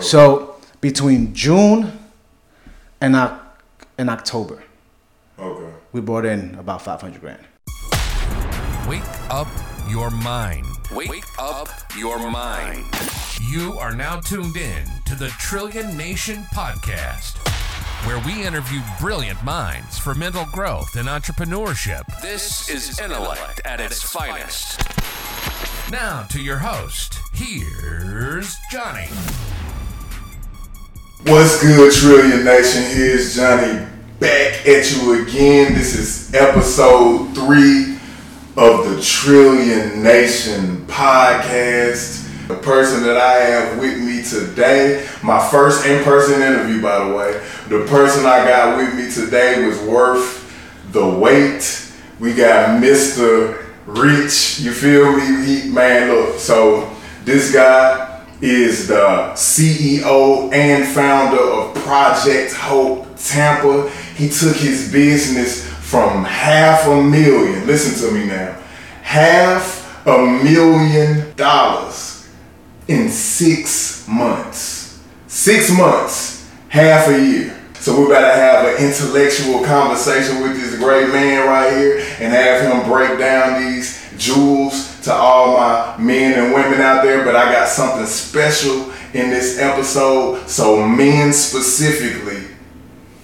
So between June and Oc- and October, Okay. we brought in about five hundred grand. Wake up your mind. Wake, up your mind. You are now tuned in to the Trillion Nation podcast, where we interview brilliant minds for mental growth and entrepreneurship. This is intellect at its finest. Now to your host. Here's Johnny. What's good, Trillion Nation? Here's Johnny back at you again. This is episode three of the Trillion Nation podcast. The person that I have with me today, my first in person interview, by the way, the person I got with me today was worth the wait. We got Mr. Rich, you feel me? He, man, look, so this guy is the CEO and founder of Project Hope Tampa. He took his business from half a million, listen to me now, half a million dollars in six months. Six months, half a year. So we're about to have an intellectual conversation with this great man right here and have him break down these jewels to all my men and women out there. But I got something special in this episode. So men specifically,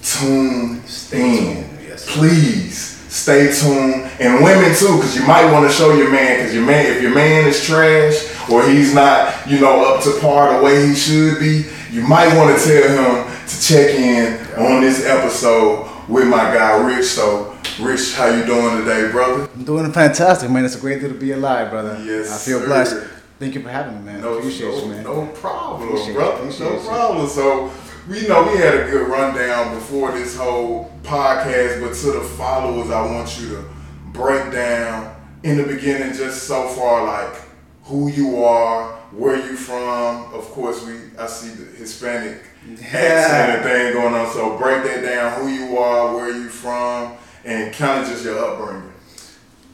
tune in. Please stay tuned. And women too, because you might want to show your man, because your man, if your man is trash or he's not, you know, up to par the way he should be, you might want to tell him to check in on this episode with my guy Rich. So, Rich, how you doing today, brother? I'm doing fantastic, man. It's a great day to be alive, brother. Yes, I feel sir. blessed. Thank you for having me, man. No, Appreciate no, you, man. no problem, Appreciate bro. it, appreciate No problem. So we know we had a good rundown before this whole podcast, but to the followers, I want you to break down in the beginning just so far like who you are, where you from. Of course, we I see the Hispanic accent and thing going on. So break that down, who you are, where you from, and kind of just your upbringing.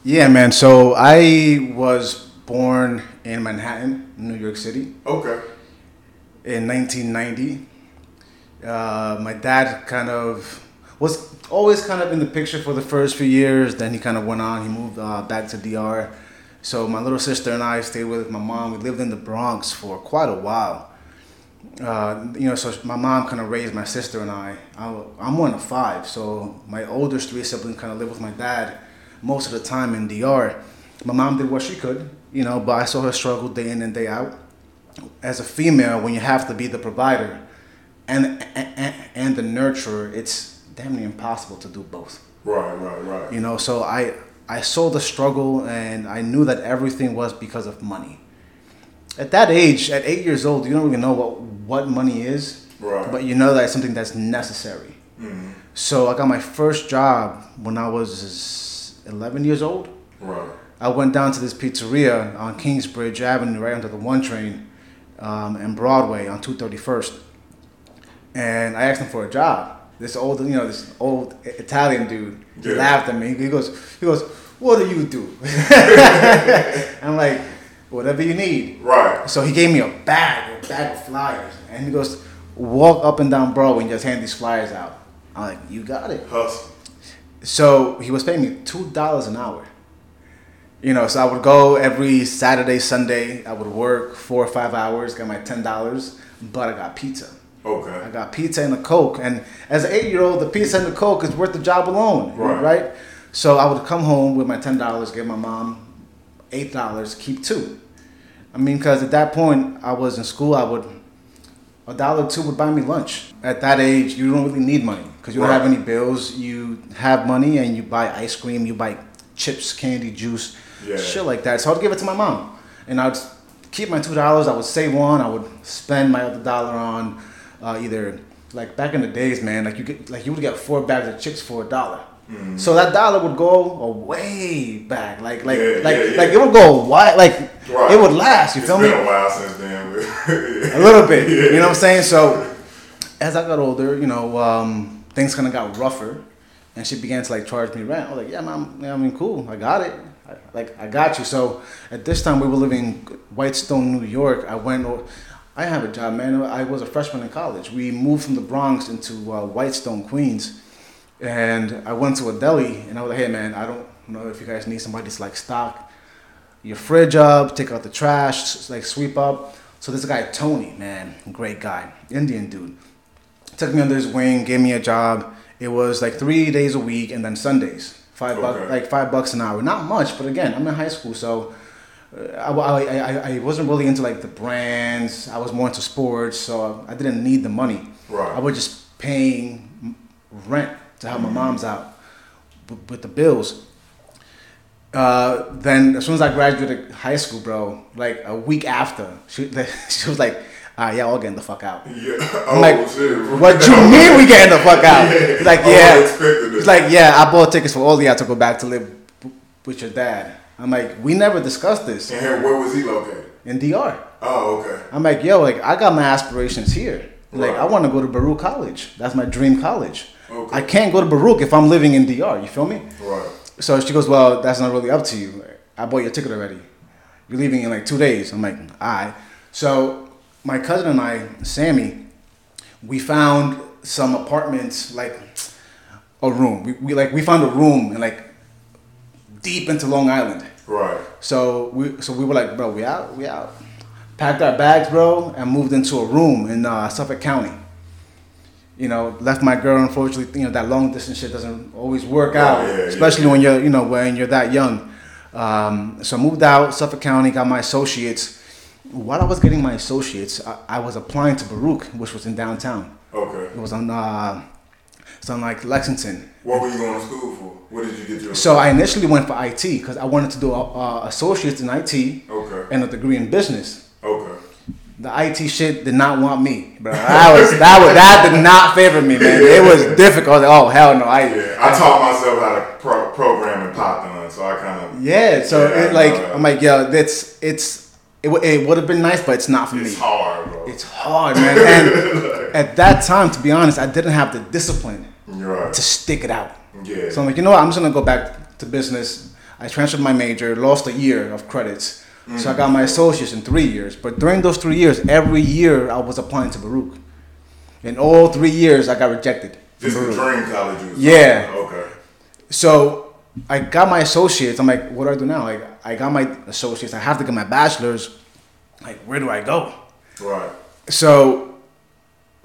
Yeah, man. So I was born in Manhattan, New York City, Okay. in 1990. Uh, my dad kind of was always kind of in the picture for the first few years. Then he kind of went on. He moved uh, back to DR. So my little sister and I stayed with my mom. We lived in the Bronx for quite a while. Uh, you know, so my mom kind of raised my sister and I. I. I'm one of five, so my oldest three siblings kind of lived with my dad most of the time in DR. My mom did what she could, you know, but I saw her struggle day in and day out. As a female, when you have to be the provider and and, and the nurturer, it's damn near impossible to do both. Right, right, right. You know, so I I saw the struggle and I knew that everything was because of money. At that age, at eight years old, you don't even know what what money is, Right. but you know that it's something that's necessary. So I got my first job when I was 11 years old. Right. I went down to this pizzeria on Kingsbridge Avenue, right under the one train, um, and Broadway on 231st. And I asked him for a job. This old, you know, this old Italian dude he Yeah. laughed at me. He goes, he goes, what do you do? I'm like, whatever you need. Right. So he gave me a bag, a bag of flyers, and he goes, walk up and down Broadway and just hand these flyers out. I'm like, you got it. Hustle. So he was paying me two dollars an hour. You know, so I would go every Saturday, Sunday. I would work four or five hours, get my ten dollars, but I got pizza. Okay. I got pizza and a coke, and as an eight-year-old, the pizza and the coke is worth the job alone, Right. right? So I would come home with my ten dollars, give my mom eight dollars, keep two. I mean, because at that point I was in school, I would a dollar two would buy me lunch. At that age, you don't really need money because you don't have any bills. You have money and you buy ice cream, you buy chips, candy, juice, Yeah. shit like that. So I'd give it to my mom, and I'd keep my two dollars. I would save one. I would spend my other dollar on uh, either like back in the days, man. Like you get like you would get four bags of chicks for a dollar. So that dollar would go way back, like like Mm-hmm. Yeah, like yeah, yeah. like it would go wide, like Right. it would last. You It's feel been me? a while since then. a little bit. You know what I'm saying? So as I got older, you know, um, things kind of got rougher, and she began to like charge me rent. I was like, yeah, mom, yeah, I mean, cool, I got it. I, like I got you. So at this time we were living in Whitestone, New York. I went. I have a job, man. I was a freshman in college. We moved from the Bronx into uh, Whitestone, Queens, and I went to a deli, and I was like, "Hey, man, I don't know if you guys need somebody to like stock your fridge up, take out the trash, like sweep up." So this guy Tony, man, great guy, Indian dude, took me under his wing, gave me a job. It was like three days a week, and then Sundays, five Okay. bucks, like five bucks an hour. Not much, but again, I'm in high school, so uh, I, I, I, I wasn't really into like the brands. I was more into sports, so I didn't need the money. Right. I was just paying rent to help my mom's out with, with the bills. Uh, then as soon as I graduated high school, bro, like a week after, she she was like, "All right, y'all all getting the fuck out." Yeah. I'm Oh, like, shit. "What you mean we getting the fuck out?" Yeah. He's like, "Yeah." He's like, "Yeah, I bought tickets for all y'all to go back to live with your dad." I'm like, "We never discussed this And here, where was he located? in DR." Oh, okay. I'm like, "Yo, like I got my aspirations here. Like Right. I want to go to Baruch College. That's my dream college. Okay. I can't go to Baruch if I'm living in DR. You feel me?" Right. So she goes, Well, that's not really up to you. I bought your ticket already. You're leaving in like two days. I'm like, All right. So my cousin and I, Sammy, we found some apartments, like a room. We, we like we found a room in like deep into Long Island. Right. So we so we were like, bro, we out, we out. Packed our bags, bro, and moved into a room in uh, Suffolk County. You know, left my girl. Unfortunately, you know that long distance shit doesn't always work out, yeah, yeah, especially yeah. when you're you know when you're that young. Um, so I moved out Suffolk County, got my associates. While I was getting my associates, I, I was applying to Baruch, which was in downtown. Okay. It was on uh, it's on like Lexington. What were you going to school for? What did you get your? So I initially went for IT because I wanted to do a, a associates in IT Okay. and a degree in business. Okay. The IT shit did not want me, bro. That was that was that did not favor me, man. It was difficult. Oh hell no, I Yeah, I taught myself how to pro- program in Python, so I kind of. yeah. So Yeah, it like. I'm like yo, that's it's it, it would have been nice, but it's not for me. It's hard, bro. It's hard, man. And at that time, to be honest, I didn't have the discipline right. to stick it out. Yeah. So I'm like, you know what? I'm just gonna go back to business. I transferred my major, lost a year of credits, so I got my associates in three years. But during those three years, every year I was applying to Baruch. In all three years, I got rejected. This is the Baruch. dream college you was Yeah. talking. Okay. So I got my associates. I'm like, what do I do now? Like, I got my associates. I have to get my bachelor's. Like, where do I go? Right. So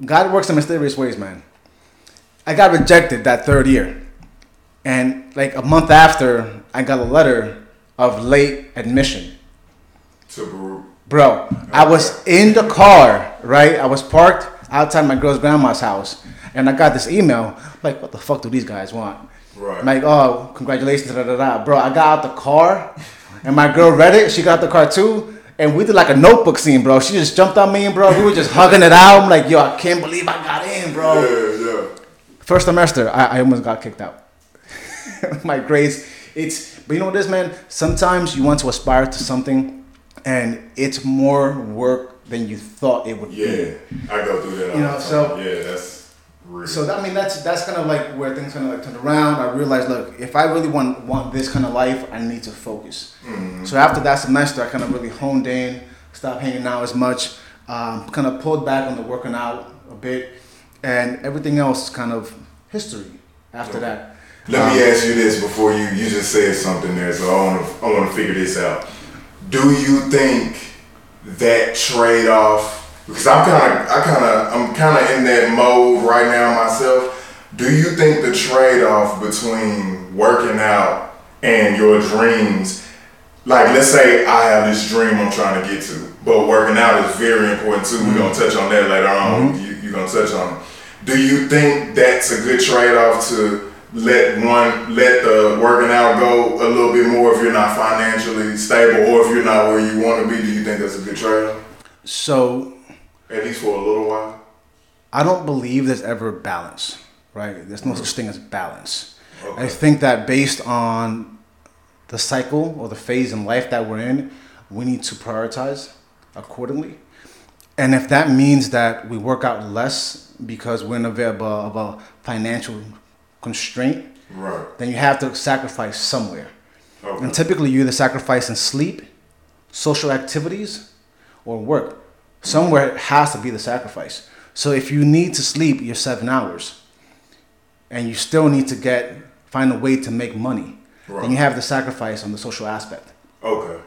God works in mysterious ways, man. I got rejected that third year. And like a month after, I got a letter of late admission. Bro, I was in the car, right? I was parked outside my girl's grandma's house. And I got this email, like, what the fuck do these guys want? Right. I'm like, oh, congratulations, da da da. Bro, I got out the car, and my girl read it. She got the car too, and we did like a notebook scene, bro. She just jumped on me, and bro, we were just hugging it out. I'm like, yo, I can't believe I got in, bro. Yeah, yeah. First semester, I, I almost got kicked out. my grades, it's, but you know what it is, man? Sometimes you want to aspire to something, and it's more work than you thought it would be. Yeah. I go through that all You know, time. so- yeah, that's real. So that, I mean, that's that's kind of like where things kind of like turned around. I realized, look, if I really want want this kind of life, I need to focus. So after that semester, I kind of really honed in, stopped hanging out as much, um, kind of pulled back on the working out a bit, and everything else is kind of history. After that, Let Um, me ask you this before you you just said something there, so I want to I want to figure this out. Do you think that trade off? Because I'm kind of I kind of I'm kind of in that mode right now myself. Do you think the trade off between working out and your dreams, like let's say I have this dream I'm trying to get to, but working out is very important too. We're gonna mm-hmm. touch on that later on. Mm-hmm. You, you're gonna touch on. it. Do you think that's a good trade off to let one let the working out go a little bit more if you're not financially stable or if you're not where you want to be? Do you think that's a good trade so At least for a little while. I don't believe there's ever balance, right? There's no such thing as balance. Okay. I think that based on the cycle or the phase in life that we're in, we need to prioritize accordingly. And if that means that we work out less because we're in a bit of a, of a financial constraint, Right. then you have to sacrifice somewhere. Okay. And typically, you either sacrifice in sleep, social activities, or work. Somewhere has to be the sacrifice. So if you need to sleep your seven hours, and you still need to get find a way to make money, Right. then you have the sacrifice on the social aspect. Okay.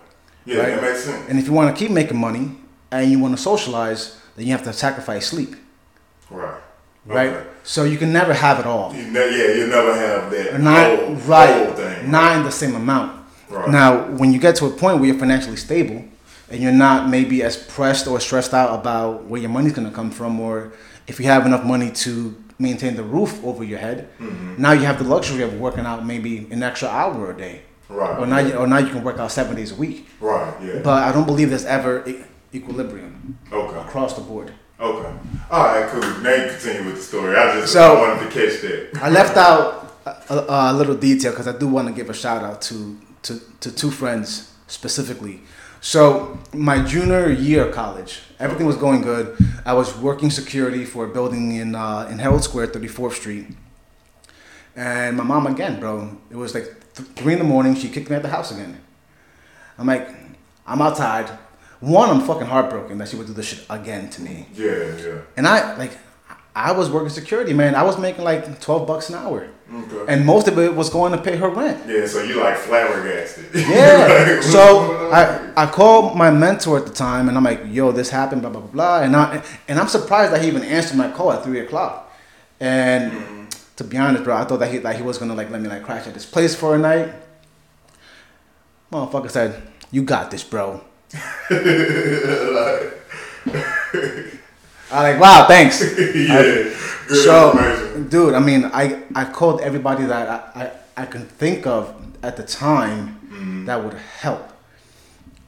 Yeah, Right. that makes sense. And if you want to keep making money and you want to socialize, then you have to sacrifice sleep, Right. Right? Okay. So you can never have it all. You ne- yeah, you never have that not whole, right, whole thing. not in the same amount. Right. Now, when you get to a point where you're financially stable and you're not maybe as pressed or stressed out about where your money's gonna come from, or if you have enough money to maintain the roof over your head, Mm-hmm. now you have the luxury of working out maybe an extra hour a day, Right. or now you, or now you can work out seven days a week. Right. Yeah. But I don't believe there's ever equilibrium okay. across the board. Okay. All right. Cool. Now you continue with the story. I just So- I wanted to catch that. I left out a, a, a little detail because I do want to give a shout out to, to, to two friends specifically. So, my junior year of college, everything was going good. I was working security for a building in, uh, in Herald Square, 34th Street. And my mom, again, bro, it was like th- 3 in the morning. She kicked me out the house again. I'm like, I'm outside. One, I'm fucking heartbroken that she would do this shit again to me. Yeah. Yeah. And I like I was working security, man. I was making like twelve bucks an hour. Okay. And most of it was going to pay her rent. yeah. So you like flabbergasted. Yeah. Like, so what's going on? I, I called my mentor at the time and I'm like, yo, this happened, blah blah blah blah. And I and I'm surprised that he even answered my call at three o'clock. And to be honest, bro, I thought that he like he was gonna like let me like crash at this place for a night. Motherfucker said, You got this, bro. I like, wow, thanks. yeah. Good so, dude, I mean, I, I called everybody that I, I, I can think of at the time Mm-hmm. that would help.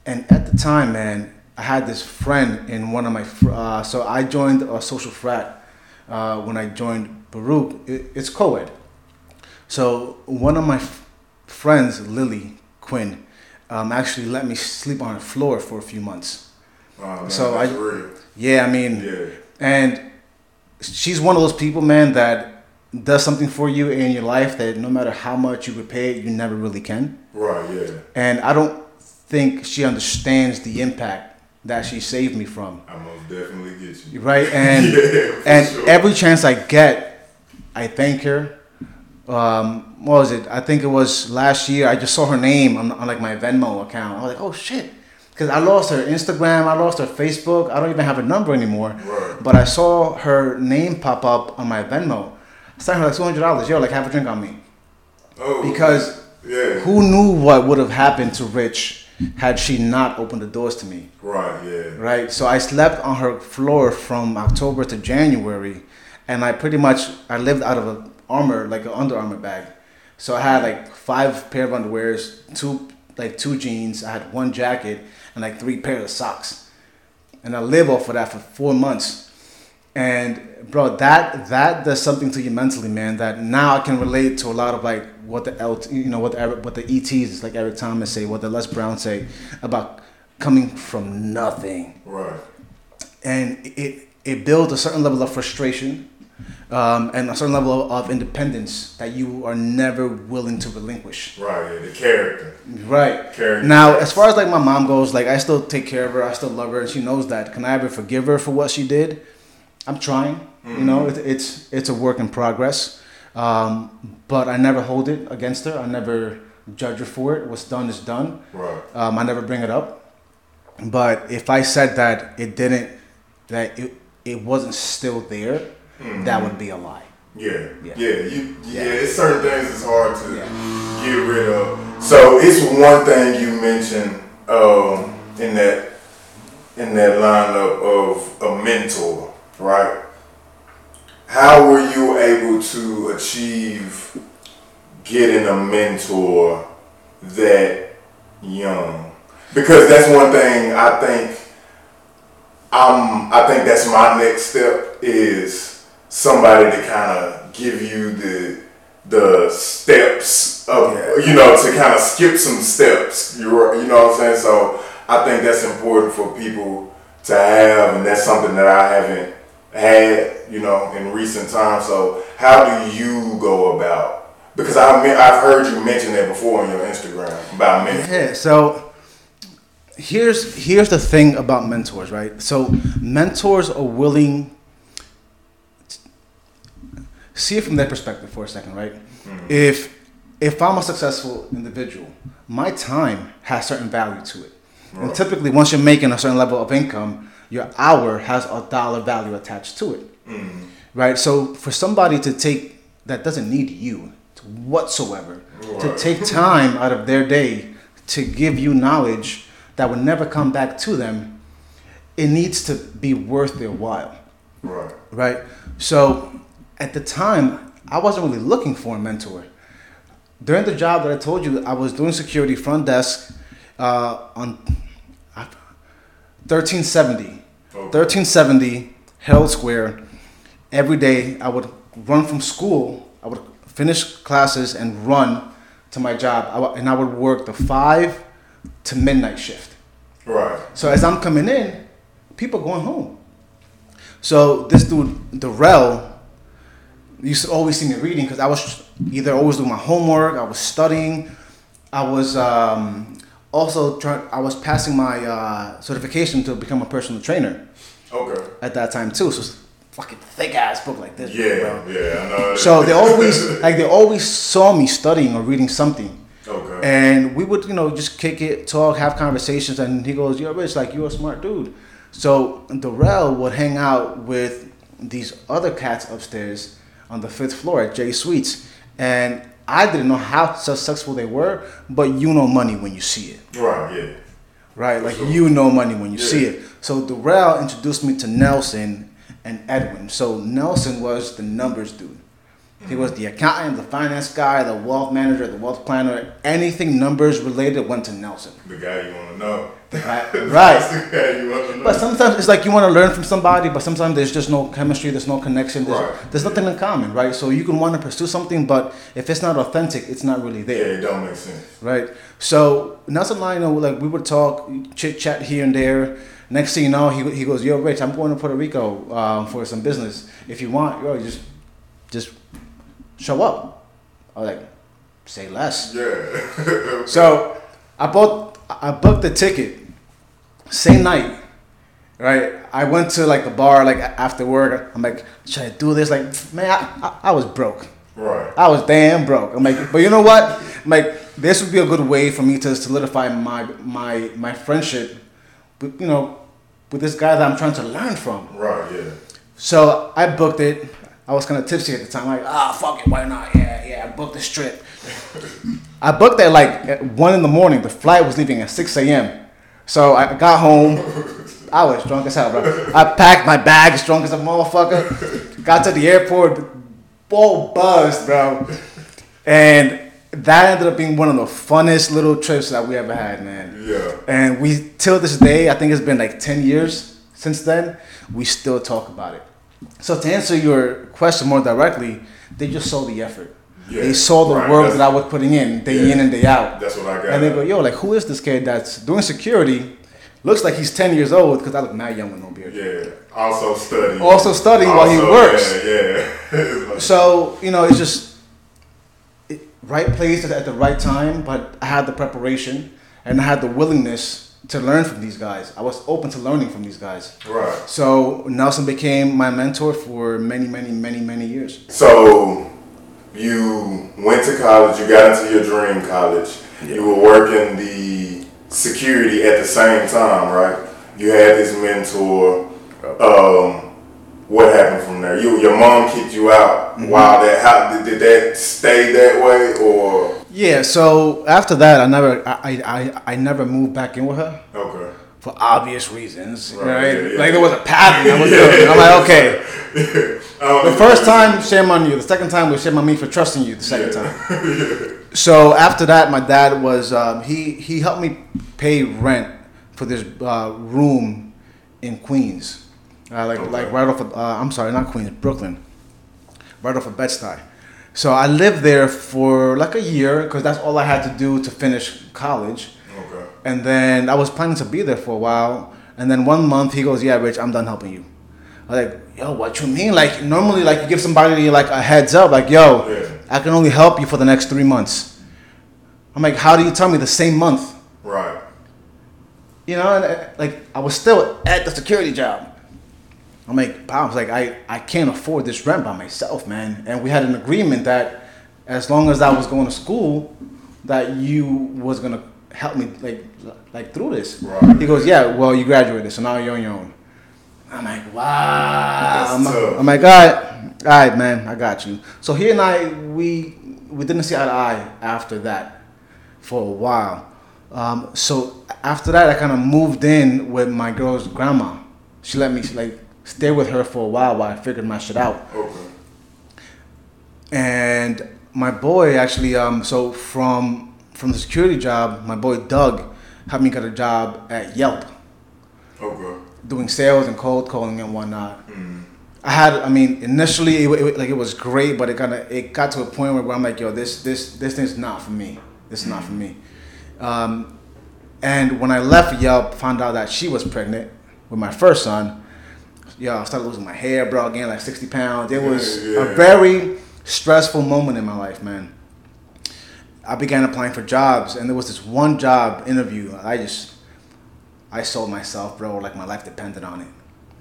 And at the time, man, I had this friend in one of my, uh, so I joined a social frat uh, when I joined Baruch. It, it's co ed. So one of my f- friends, Lily Quinn, um, actually let me sleep on her floor for a few months. Oh, man, so that's I- real. Yeah, I mean, Yeah. and she's one of those people, man, that does something for you in your life that no matter how much you repay it, you never really can. Right. Yeah. And I don't think she understands the impact that she saved me from. I most definitely get you. Right? And Yeah, and sure. every chance I get, I thank her. Um, what was it? I think it was last year. I just saw her name on, on like my Venmo account. I was like, oh shit. Because I lost her Instagram, I lost her Facebook. I don't even have her number anymore. Right. But I saw her name pop up on my Venmo. I sent her like two hundred dollars. Yo, like have a drink on me. Oh, Because yeah. who knew what would have happened to Rich had she not opened the doors to me? Right. Yeah. right? So I slept on her floor from October to January, and I pretty much I lived out of a armor like an Under Armour bag. So I had like five pair of underwears, two like two jeans, I had one jacket, and like three pairs of socks, and I live off of that for four months. And bro, that that does something to you mentally, man. That now I can relate to a lot of like what the L, you know, what the what the ETs like Eric Thomas say, what the Les Brown say about coming from nothing Right. and it it builds a certain level of frustration um, and a certain level of independence that you are never willing to relinquish. Right. Yeah. The character. Right. Character. Now, as far as like my mom goes, like I still take care of her. I still love her, and she knows that. Can I ever forgive her for what she did? I'm trying. You know, it, it's it's a work in progress. Um, but I never hold it against her. I never judge her for it. What's done is done. Right. Um, I never bring it up. But if I said that it didn't, that it, it wasn't still there, that would be a lie. Yeah, Yeah. yeah, you, yeah. Yeah. It's certain things it's hard to Yeah. get rid of. So it's one thing you mentioned um, in that in that lineup of a mentor, right? How were you able to achieve getting a mentor that young? Because that's one thing I think um, I think that's my next step is somebody to kind of give you the the steps of Yeah. you know to kind of skip some steps. You you know what I'm saying? So I think that's important for people to have, and that's something that I haven't had you know in recent times. So how do you go about? Because I mean, I've heard you mention that before on your Instagram about mentoring. Yeah. So here's here's the thing about mentors, right? So mentors are willing. See it from their perspective for a second, right? Mm-hmm. If if I'm a successful individual, my time has certain value to it, and typically once you're making a certain level of income, your hour has a dollar value attached to it, mm-hmm. right? So for somebody to take that doesn't need you whatsoever to take time out of their day to give you knowledge that would never come back to them, it needs to be worth their while, Right. right? So at the time, I wasn't really looking for a mentor. During the job that I told you, I was doing security front desk uh, on 1370. Okay. 1370 Herald Square. Every day I would run from school, I would finish classes and run to my job. I and I would work the 5 to midnight shift. Right. So as I'm coming in, people going home. So this dude, Darrell, used to always see me reading because I was either always doing my homework, I was studying, I was um, also trying. I was passing my uh, certification to become a personal trainer Okay. at that time too. So it's fucking thick ass book like this. Yeah. bro. Yeah. So they always like they always saw me studying or reading something. Okay. And we would, you know, just kick it, talk, have conversations, and he goes, "You're rich, like you're a smart dude." So Darrell would hang out with these other cats upstairs on the fifth floor at J Suites, and I didn't know how successful they were, but you know money when you see it, Right. Yeah. right? Like Sure. you know money when you see it. So Darrell introduced me to Nelson and Edwin. So Nelson was the numbers dude. He was the accountant, the finance guy, the wealth manager, the wealth planner. Anything numbers related went to Nelson. The guy you want to know. Right, right. the guy you want to know. But sometimes it's like you want to learn from somebody, but sometimes there's just no chemistry, there's no connection, there's, Right. there's nothing in common, right? So you can want to pursue something, but if it's not authentic, it's not really there. yeah, it don't make sense. right? So Nelson and I, you know, like we would talk, chit chat here and there. Next thing you know, he, he goes, "Yo, Rich, I'm going to Puerto Rico um, for some business. If you want, yo, just just show up." I was like, "Say less." Yeah. So I bought, I booked the ticket same night, right? I went to like the bar like after work. I'm like, should I do this? Like, man, I, I, I was broke. right. I was damn broke. I'm like, but you know what? I'm like, this would be a good way for me to solidify my my my friendship, with, you know, with this guy that I'm trying to learn from. Right. Yeah. So I booked it. I was kind of tipsy at the time. Like, ah, fuck it, why not? Yeah, yeah. I booked this trip. I booked it like at one in the morning. The flight was leaving at six a.m. So I got home. I was drunk as hell, bro. I packed my bags, drunk as a motherfucker. Got to the airport, all buzzed, bro. And that ended up being one of the funnest little trips that we ever had, man. Yeah. And we, till this day, I think it's been like 10 years since then, we still talk about it. So to answer your question more directly, they just saw the effort. Yeah, they saw the right, work that I was putting in, day Yeah. in and day out. That's what I got. And they go, yo, like, who is this kid that's doing security? Looks like he's 10 years old because I look mad young with no beard. Yeah. Also study. Also studying while he works. Yeah. Yeah. So, you know, it's just it, right place at the right time, but I had the preparation and I had the willingness to learn from these guys. I was open to learning from these guys. right. So Nelson became my mentor for many, many, many, many years. So you went to college. You got into your dream college. You were working the security at the same time, right? You had this mentor. Um, what happened from there? You, your mom kicked you out. Mm-hmm. While that, how did, did that stay that way, or Yeah. So after that, I never, I, I, I never moved back in with her okay? For obvious reasons, Right, right? yeah, yeah. Like there was a pattern. I was doing. I'm like, okay. Um, The first time, shame on you. The second time was shame on me for trusting you. The second time. So after that, my dad was um, he he helped me pay rent for this uh, room in Queens, uh, like Okay. like right off of uh, I'm sorry, not Queens, Brooklyn, right off of Bed Stuy. So I lived there for like a year because that's all I had to do to finish college. And then I was planning to be there for a while. And then one month he goes, "Yeah, Rich, I'm done helping you." I was like, "Yo, what you mean? Like normally, like you give somebody like a heads up, like, yo, Yeah. I can only help you for the next three months." I'm like, "How do you tell me the same month?" Right. you know, and, uh, like I was still at the security job. I'm like, Pops, like I, I can't afford this rent by myself, man. And we had an agreement that as long as I was going to school, that you was gonna help me like like through this. Right. He goes, Yeah, well you graduated, so now you're on your own. I'm like, wow. I'm. I'm like, all right, all right, man, I got you. So he and I, we we didn't see eye to eye after that for a while. Um, so after that, I kind of moved in with my girl's grandma. She let me like stay with her for a while while I figured my shit out. Okay. And my boy actually, um, so from from the security job, my boy Doug helped me get a job at Yelp Okay. doing sales and cold calling and whatnot. Hmm. I had, I mean, initially it, it, like it was great, but it kind of it got to a point where, I'm like, yo, this this this thing's not for me. This is not for me. Um, and when I left Yelp, found out that she was pregnant with my first son. Yo, I started losing my hair, bro. I gained like 60 pounds. It was Yeah, yeah. a very stressful moment in my life, man. I began applying for jobs, and there was this one job interview. I just, I sold myself, bro, like my life depended on it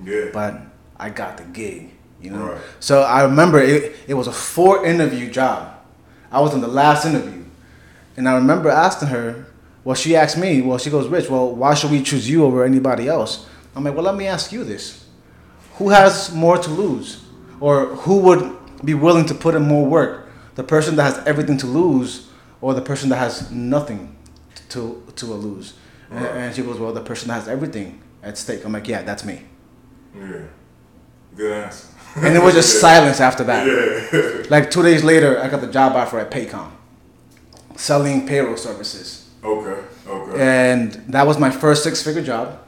Yeah. but I got the gig, you know. Right. So I remember it, it was a four interview job. I was in the last interview, and I remember asking her. Well, she asked me. Well, she goes, Rich. Well, why should we choose you over anybody else? I'm like, well, let me ask you this: Who has more to lose, or who would be willing to put in more work? The person that has everything to lose, or the person that has nothing to to lose? And, Right. and she goes, well, the person that has everything at stake. I'm like, yeah, that's me. Yeah. Good answer. And it was just Yeah. silence after that. Yeah. Like two days later, I got the job offer at Paycom, selling payroll services, okay. Okay. and that was my first six-figure job.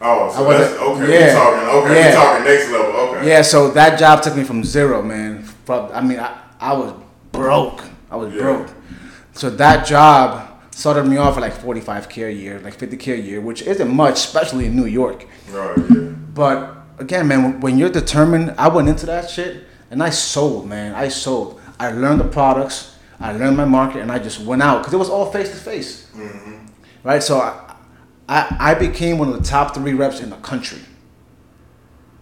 Oh, so I that's okay. yeah. Talking. Okay. Yeah. Talking next level. Okay. Yeah, so that job took me from zero, man. From I mean, I, I was broke. I was Yeah. broke. So that job started me off at like 45k a year, like 50k a year, which isn't much, especially in New York. Right. Yeah. But again, man, when you're determined, I went into that shit and I sold, man. I sold. I learned the products, I learned my market, and I just went out because it was all face to face, right? So I, I, I became one of the top three reps in the country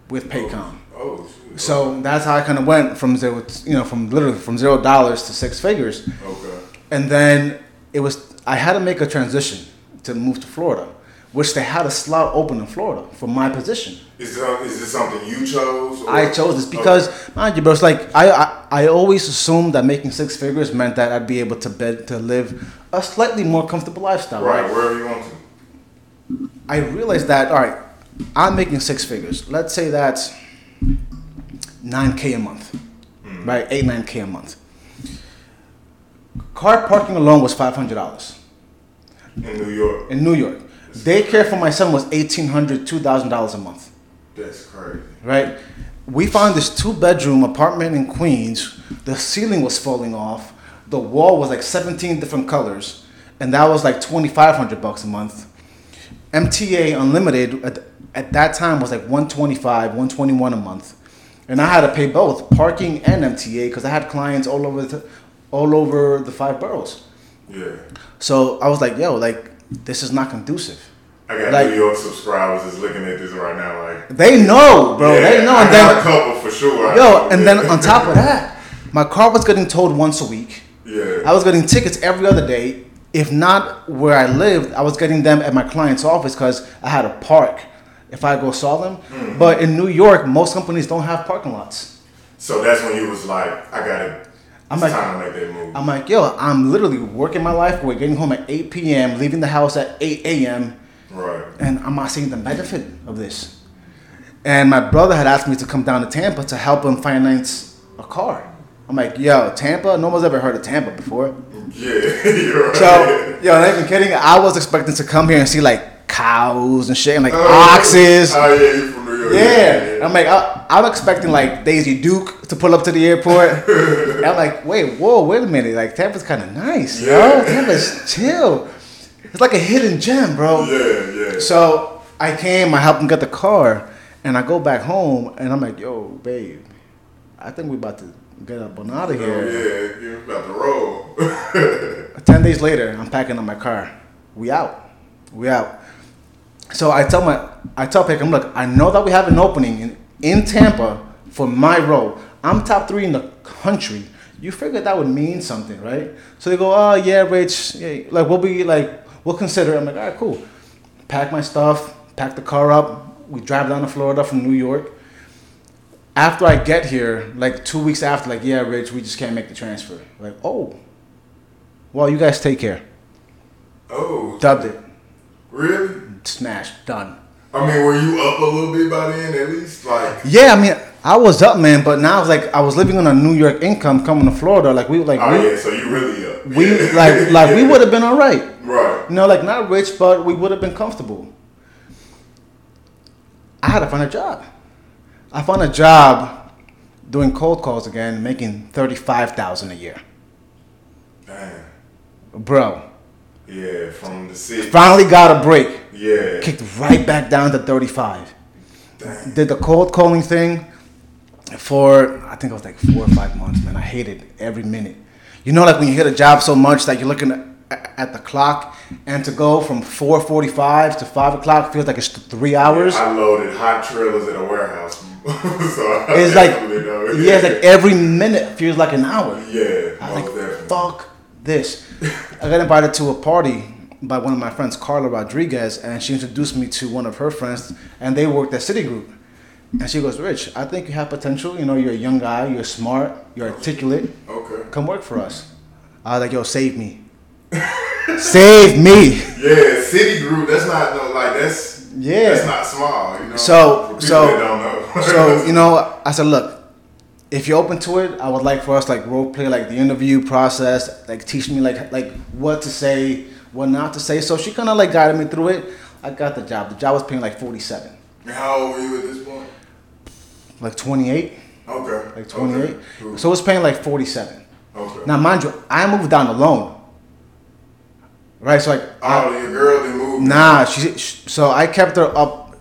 with oh, Paycom. Oh. So that's how I kind of went from zero, you know, from literally from zero dollars to six figures, Okay. And then it was I had to make a transition to move to Florida, which they had a slot open in Florida for my position. Is this, is this something you chose? or- I chose this because, mind you, bro, it's like I, I I always assumed that making six figures meant that I'd be able to bed to live a slightly more comfortable lifestyle, right, right? wherever you want to. I realized that all right, I'm making six figures. Let's say that's nine k a month, hmm. right? Eight nine k a month. Car parking alone was five hundred dollars In New York. in New York. Daycare for my son was eighteen hundred, two thousand dollars a month. That's crazy. right? We found this two bedroom apartment in Queens. The ceiling was falling off. The wall was like 17 different colors, and that was like 2,500 bucks a month. MTA Unlimited at, at that time was like 125, 121 a month, and I had to pay both parking and MTA because I had clients all over the, all over the five boroughs. Yeah. So I was like, yo, like this is not conducive. I got Like- New York subscribers is looking at this right now. Like, They know, bro. yeah, they know, I and got then a couple for sure. Yo, and then on top of that, my car was getting towed once a week. yeah. I was getting tickets every other day. If not where I lived, I was getting them at my client's office because I had a park if I go saw them. Mm-hmm. But in New York, most companies don't have parking lots. so that's when you was like, I gotta. I'm it's like- time to make that move. I'm like, yo, I'm literally working my life away, getting home at 8 p.m., leaving the house at 8 a.m., right. and I'm not seeing the benefit of this. And my brother had asked me to come down to Tampa to help him finance a car. I'm like, yo, Tampa? No one's ever heard of Tampa before. Yeah, you're right. So, yo, not even kidding. I was expecting to come here and see like cows and shit and like Oh, oxes. Oh yeah, you from New York. Yeah. I'm like, I, I'm expecting like Daisy Duke to pull up to the airport. I'm like, wait, whoa, wait a minute. Like Tampa's kind of nice, yo. Tampa's chill. It's like a hidden gem, bro. Yeah, yeah. So I came, I helped him get the car, and I go back home, and I'm like, yo, babe, I think we about to get up and out of here. Oh, yeah, you're about to roll. Ten days later, I'm packing up my car. We out. We out. So I tell my I tell Paycom, look, I know that we have an opening in, in Tampa for my role. I'm top three in the country. You figured that would mean something, right? So they go, oh yeah, Rich, yeah, like we'll be like we'll consider. it." I'm like, all right, cool. Pack my stuff, pack the car up. We drive down to Florida from New York. After I get here, like two weeks after, like, yeah, Rich, we just can't make the transfer. Like, oh, well, you guys take care. Oh, Dubbed it, really? Smashed, done. I mean, were you up a little bit by then at least? Like, Yeah, I mean, I was up, man, but now it's like I was living on a New York income, coming to Florida. Like we, were like oh we, yeah, so you really up? we, Yeah. like, like we would have been all right. Right. You know, like not rich, but we would have been comfortable. I had to find a job. I found a job doing cold calls again, making thirty-five thousand a year, Damn. bro. Yeah, from the city. Finally got a break. Yeah. Kicked right back down to thirty-five. Damn. did the cold calling thing for I think it was like four or five months, man. I hated every minute. You know, like when you hit a job so much that you're looking at, the clock, and to go from four forty-five to five o'clock feels like it's three hours. I loaded hot trailers at a warehouse. so It's like yeah, it's like every minute feels like an hour. yeah, I was like, definitely. fuck this. I got invited to a party by one of my friends, Carla Rodriguez, and she introduced me to one of her friends, and they worked at Citigroup. And she goes, Rich, I think you have potential. You know, you're a young guy, you're smart, you're articulate. Okay. Come work for us. I was like, yo, save me. save me. Yeah, Citigroup. That's not no like that's Yeah. That's not small. You know. So- so- don't know. so you know i said look if you're open to it i would like for us like role play like the interview process like teach me like like what to say what not to say so she kind of like guided me through it i got the job the job was paying like 47 How old were you at this point? like 28 Okay. like 28 Okay. Cool. so it was paying like 47 okay. now mind you i moved down alone right so like I- oh, your girl didn't move. Nah, she, sh So I kept her up.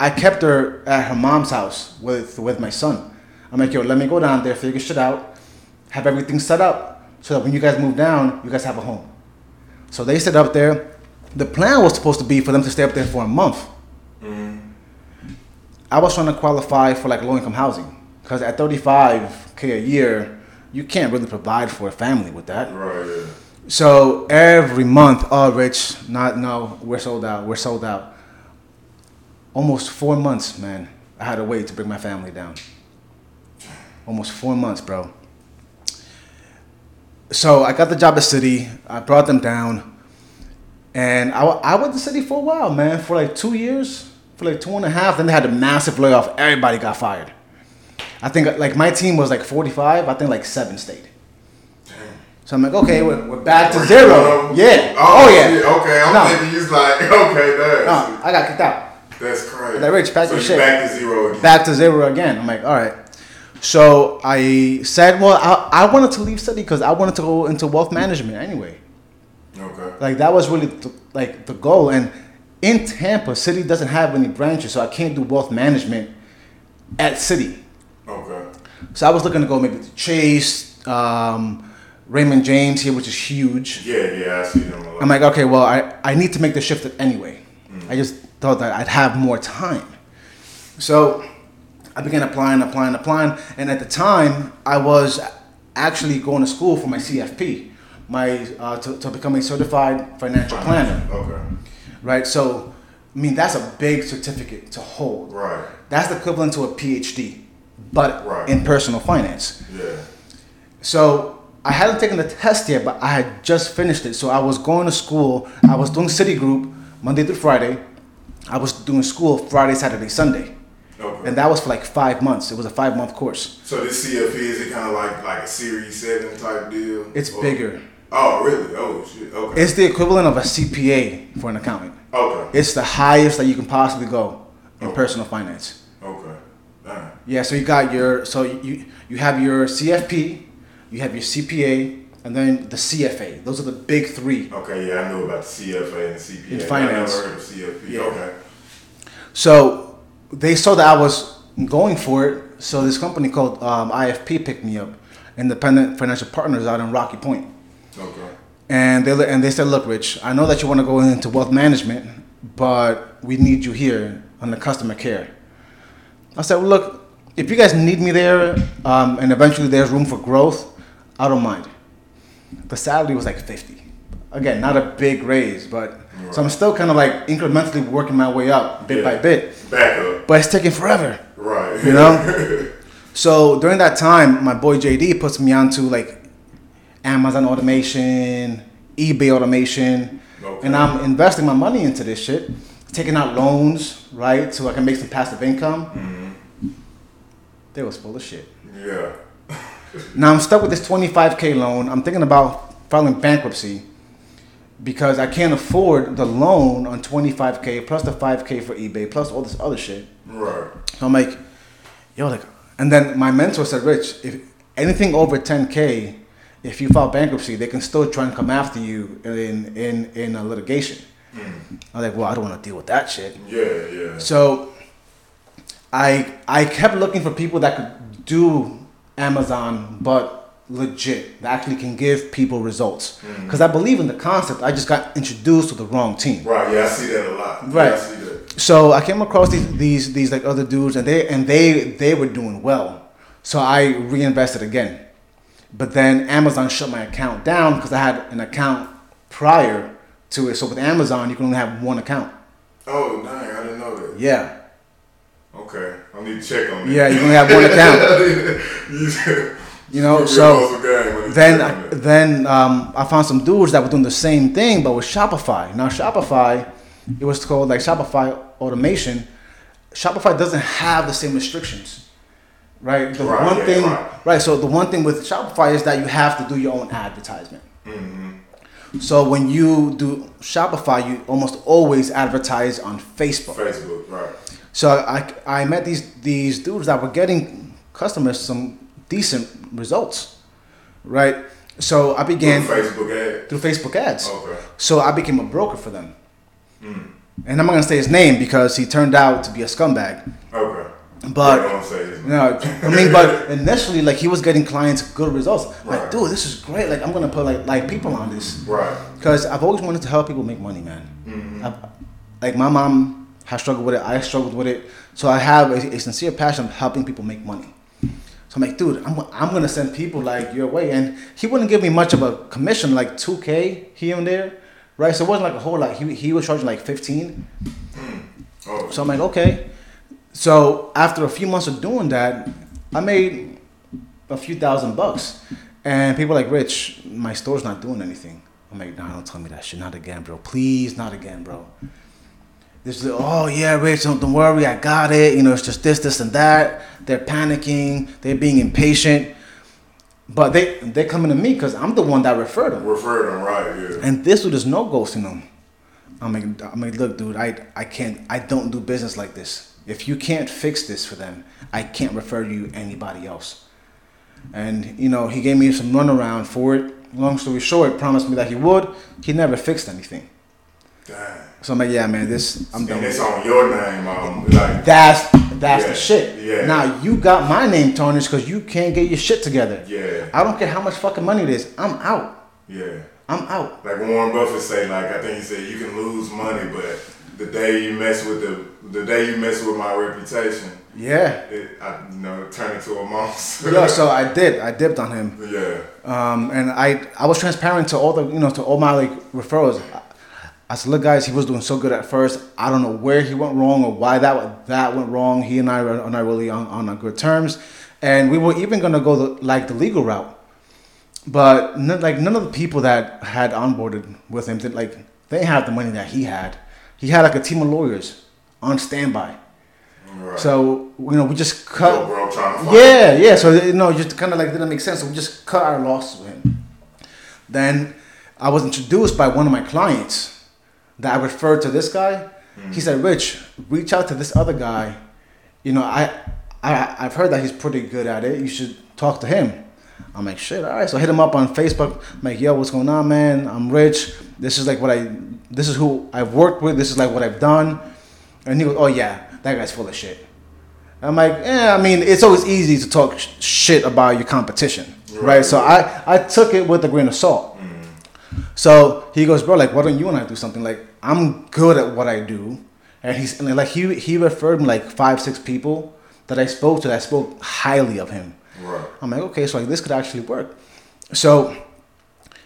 I kept her at her mom's house with with my son. I'm like, yo, let me go down there, figure shit out, have everything set up, so that when you guys move down, you guys have a home. So they sit up there. The plan was supposed to be for them to stay up there for a month. Mm-hmm. I was trying to qualify for like low income housing because at 35k a year, you can't really provide for a family with that. Right. Yeah. So every month, oh, Rich, not no, we're sold out. We're sold out. Almost four months, man. I had to wait to bring my family down. Almost four months, bro. So I got the job at Citi. I brought them down, and I, I was at the Citi for a while, man. For like two years, for like two and a half. Then they had a massive layoff. Everybody got fired. I think like my team was like 45. I think like seven stayed. So I'm like, okay, we're, we're back to zero. one of them? Yeah. Oh, Oh, yeah. shit, Okay. I'm No. thinking was like, okay, that's No, I got kicked out. that's crazy. Like, Rich, pack so you shit. Back to zero again. Back to zero again. I'm like, all right. So I said, well, I, I wanted to leave Citi because I wanted to go into wealth management anyway. Okay. Like that was really the, like the goal. And in Tampa, Citi doesn't have any branches, so I can't do wealth management at Citi. Okay. So I was looking to go maybe to Chase, um, Raymond James here, which is huge. Yeah, yeah, I see them a lot. I'm like, okay, well, I, I need to make the shift anyway. I just thought that I'd have more time. So I began applying, applying, applying. And at the time, I was actually going to school for my CFP, my uh, to, to become a certified financial planner, Okay. right? So, I mean, that's a big certificate to hold. Right. That's the equivalent to a PhD, but Right. in personal finance. Yeah. So I hadn't taken the test yet, but I had just finished it. So I was going to school. I was doing Citigroup Monday through Friday. I was doing school Friday, Saturday, Sunday, Okay. and that was for like five months. It was a five month course. so this CFP is it kind of like like a Series Seven type deal? It's Or- bigger. Oh, really? Oh, shit. Okay. It's the equivalent of a CPA for an accountant. okay. It's the highest that you can possibly go in Okay. personal finance. Okay. Damn. Yeah. So you got your so you you have your CFP, you have your CPA, and then the CFA. Those are the big three. Okay. Yeah, I knew about the CFA and the CPA. In finance. I never heard of CFP. Yeah. Okay. So they saw that I was going for it. So this company called um, IFP picked me up, Independent Financial Partners out in Rocky Point. Okay. And they and they said, look, Rich, I know that you want to go into wealth management, but we need you here on the customer care. I said, well, look, if you guys need me there, um, and eventually there's room for growth, I don't mind. The salary was like 50. Again, not a big raise, but so I'm still kind of like incrementally working my way up bit by bit. Back up. But it's taking forever. Right. You know? So during that time, my boy JD puts me onto like Amazon automation, eBay automation, Okay. and I'm investing my money into this shit, taking out loans, right, so I can make some passive income. Mm-hmm. They was full of shit. yeah. Now I'm stuck with this 25k loan. I'm thinking about filing bankruptcy because I can't afford the loan on 25k plus the 5k for eBay plus all this other shit. Right. So I'm like, yo, like, and then my mentor said, Rich, if anything over 10k, if you file bankruptcy, they can still try and come after you in in in a litigation. Hmm. I'm like, well, I don't want to deal with that shit. Yeah, yeah. So I I kept looking for people that could do Amazon, but legit that actually can give people results. Mm. Because I believe in the concept. I just got introduced to the wrong team. Right, yeah, I see that a lot. Right. Yeah, I. So I came across these these these like other dudes, and they and they they were doing well. So I reinvested again, but then Amazon shut my account down because I had an account prior to it. So with Amazon, you can only have one account. Oh, dang, I didn't know that. Yeah, Okay, I need to check on that. yeah, you only have one account. you know, Give me a so muscle game when it's then that. then um, I found some dudes that were doing the same thing, but with Shopify. Now Shopify, it was called like Shopify automation. Shopify doesn't have the same restrictions, right? The Right, one yeah, thing, right. right. So the one thing with Shopify is that you have to do your own advertisement. Mm-hmm. So when you do Shopify, you almost always advertise on Facebook. Facebook, right. So I, I met these these dudes that were getting customers some decent results, right? So I began Through Facebook ad. through Facebook ads. Okay. So I became a broker for them. Hmm. And I'm not gonna say his name because he turned out to be a scumbag. Okay. But yeah, don't say his name. no, I mean, but initially, like he was getting clients good results. Like, Right. dude, this is great. Like, I'm gonna put like like people on this Right. because I've always wanted to help people make money, man. Mm-hmm. I've- like my mom has struggled with it. I struggled with it. So I have a, a sincere passion of helping people make money. I'm like, dude, I'm, I'm gonna send people like your way, and he wouldn't give me much of a commission, like 2k here and there, right? So it wasn't like a whole lot. He he was charging like 15. Oh, So I'm like, okay. So after a few months of doing that, I made a few thousand bucks. And people are like, Rich, my store's not doing anything. I'm like, nah, don't tell me that shit. Not again, bro. Please, not again, bro. This is, oh yeah, Rich, don't, don't worry, I got it. You know, it's just this, this, and that. They're panicking. They're being impatient. But they they coming to me because I'm the one that referred them. referred him right, yeah. And this dude is no ghosting them. I'm like, I'm like, look, dude, I, I can't, I don't do business like this. If you can't fix this for them, I can't refer you anybody else. And you know, he gave me some runaround for it. Long story short, promised me that he would. He never fixed anything. Dang. So I'm like, yeah, man, this I'm done. And it's on your name, um, like, That's that's Yeah, the shit. yeah. Now you got my name tarnished because you can't get your shit together. Yeah. I don't care how much fucking money it is. I'm out. yeah. I'm out. Like Warren Buffett say, like I think he said, you can lose money, but the day you mess with the, the day you mess with my reputation, Yeah. it, I, you know, turn into a monster. Yeah. So I did. I dipped on him. yeah. Um, and I, I was transparent to all the, you know, to all my like referrals. I, said, look, guys, he was doing so good at first. I don't know where he went wrong or why that that went wrong. He and I are not really on, on good terms, and we were even gonna go the, like the legal route, but none, like none of the people that had onboarded with him did like they have the money that he had. He had like a team of lawyers on standby. Right. So you know, we just cut. Yo, bro, to find Yeah, yeah. So you know, just kind of like didn't make sense. So we just cut our losses with him. Then I was introduced by one of my clients that I referred to this guy. He mm. said, "Rich, reach out to this other guy. You know, I, I I've heard that he's pretty good at it. You should talk to him." I'm like, "Shit, all right." So I hit him up on Facebook. I'm like, "Yo, what's going on, man? I'm Rich. This is like what I, this is who I've worked with. This is like what I've done." And he goes, "Oh yeah, that guy's full of shit." I'm like, yeah, I mean, it's always easy to talk sh- shit about your competition, right? Right. So I, I took it with a grain of salt. Mm. So he goes, bro, like, why don't you and I do something? Like, I'm good at what I do, and he's and like he he referred me like five six people that I spoke to that spoke highly of him. Right. I'm like, okay, so like this could actually work. So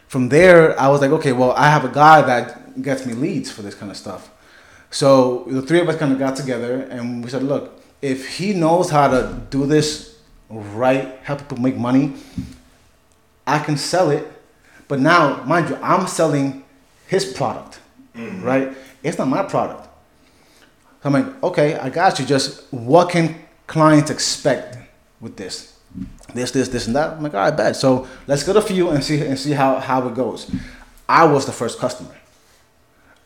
from there, I was like, okay, well, I have a guy that gets me leads for this kind of stuff. So the three of us kind of got together and we said, look, if he knows how to do this right, help people make money, I can sell it. But now, mind you, I'm selling his product, mm-hmm. right? It's not my product. So I'm like, okay, I got you. Just what can clients expect with this? This, this, this, and that. I'm like, all right, bet. So let's get a few and see and see how, how it goes. I was the first customer.